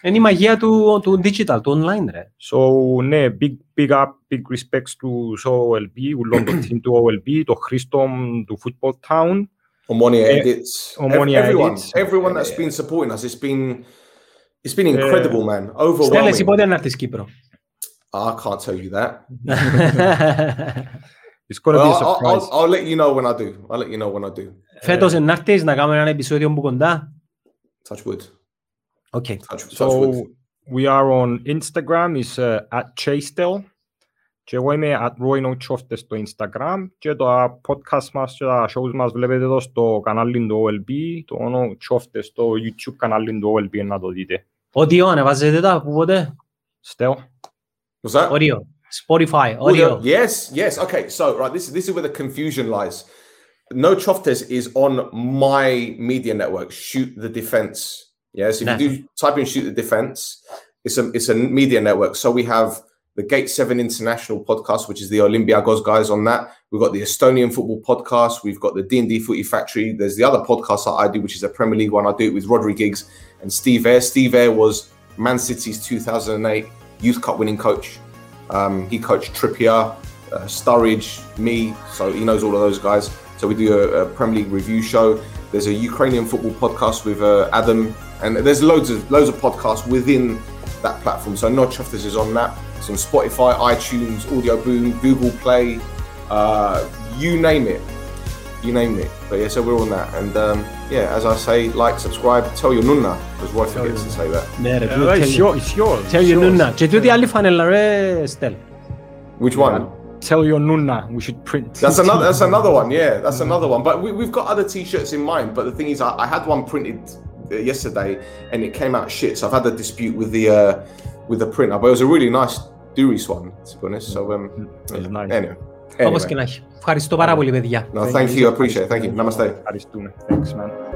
Είναι η μαγεία του, του digital, του online, ρε. So, ναι, big, big up, big respects του OLB, ούλον το team του OLB, το Χρήστο του Football Town. Omonia Edits. Omonia everyone, Edits. Everyone that's been supporting us, it's been... It's been incredible, man. Overwhelming. Στέλνε, πότε να έρθεις Κύπρο. I can't tell you that. It's gonna well, be a surprise. I'll, I'll, I'll, let you know when I do. I'll let you know when I do. Φέτος να έρθεις να κάνουμε ένα επεισόδιο που κοντά. Touch wood. Okay. Touch, touch so wood. we are on Instagram. Is uh, at Chastel. Και εγώ είμαι at Roy No Chofte στο Instagram και το podcast μας και τα shows μας βλέπετε εδώ στο κανάλι του OLB, το όνομα Chofte στο YouTube κανάλι του OLB να το δείτε. Audio, ανεβάζετε τα που πότε? Στέο. What's that? Audio. Spotify, audio. Yes, yes. Okay, so right, this, this is where the confusion lies. No Choftes is on my media network, Shoot the Defense. Yes, if you do type in Shoot the Defense, it's a it's a media network. So we have the Gate 7 International podcast, which is the Olympiacos guys on that. We've got the Estonian football podcast. We've got the D&D Footy Factory. There's the other podcast that I do, which is a Premier League one. I do it with Rodri Giggs and Steve Air. Steve Air was Man City's 2008 Youth Cup winning coach. Um, he coached Trippier, uh, Sturridge, me. So he knows all of those guys. So we do a, a Premier League review show. There's a Ukrainian football podcast with uh, Adam, and there's loads of loads of podcasts within that platform. So Chuffers is on that. It's on Spotify, iTunes, Audio Boom, Google Play, uh, you name it. You name it. But yeah, so we're on that. And um, yeah, as I say, like, subscribe, tell your nunna, because Roy forgets to say that. Yeah, uh, it's, your, it's yours. Tell your nunna. Και τούτη άλλη φανέλα ρε, Στέλ. Which one? Tell your nunna we should print. That's another. That's another one. Yeah, that's another one. But we, have got other T-shirts in mind. But the thing is, I, I had one printed uh, yesterday, and it came out shit. So I've had the dispute with the uh, with the printer, but it was a really nice Duris one, to be honest. So um, yeah. nice. Anyway. Όπως και να έχει. Ευχαριστώ πάρα πολύ, παιδιά. No, thank you. I appreciate it. Thank you. Namaste. Ευχαριστούμε. Thanks, man.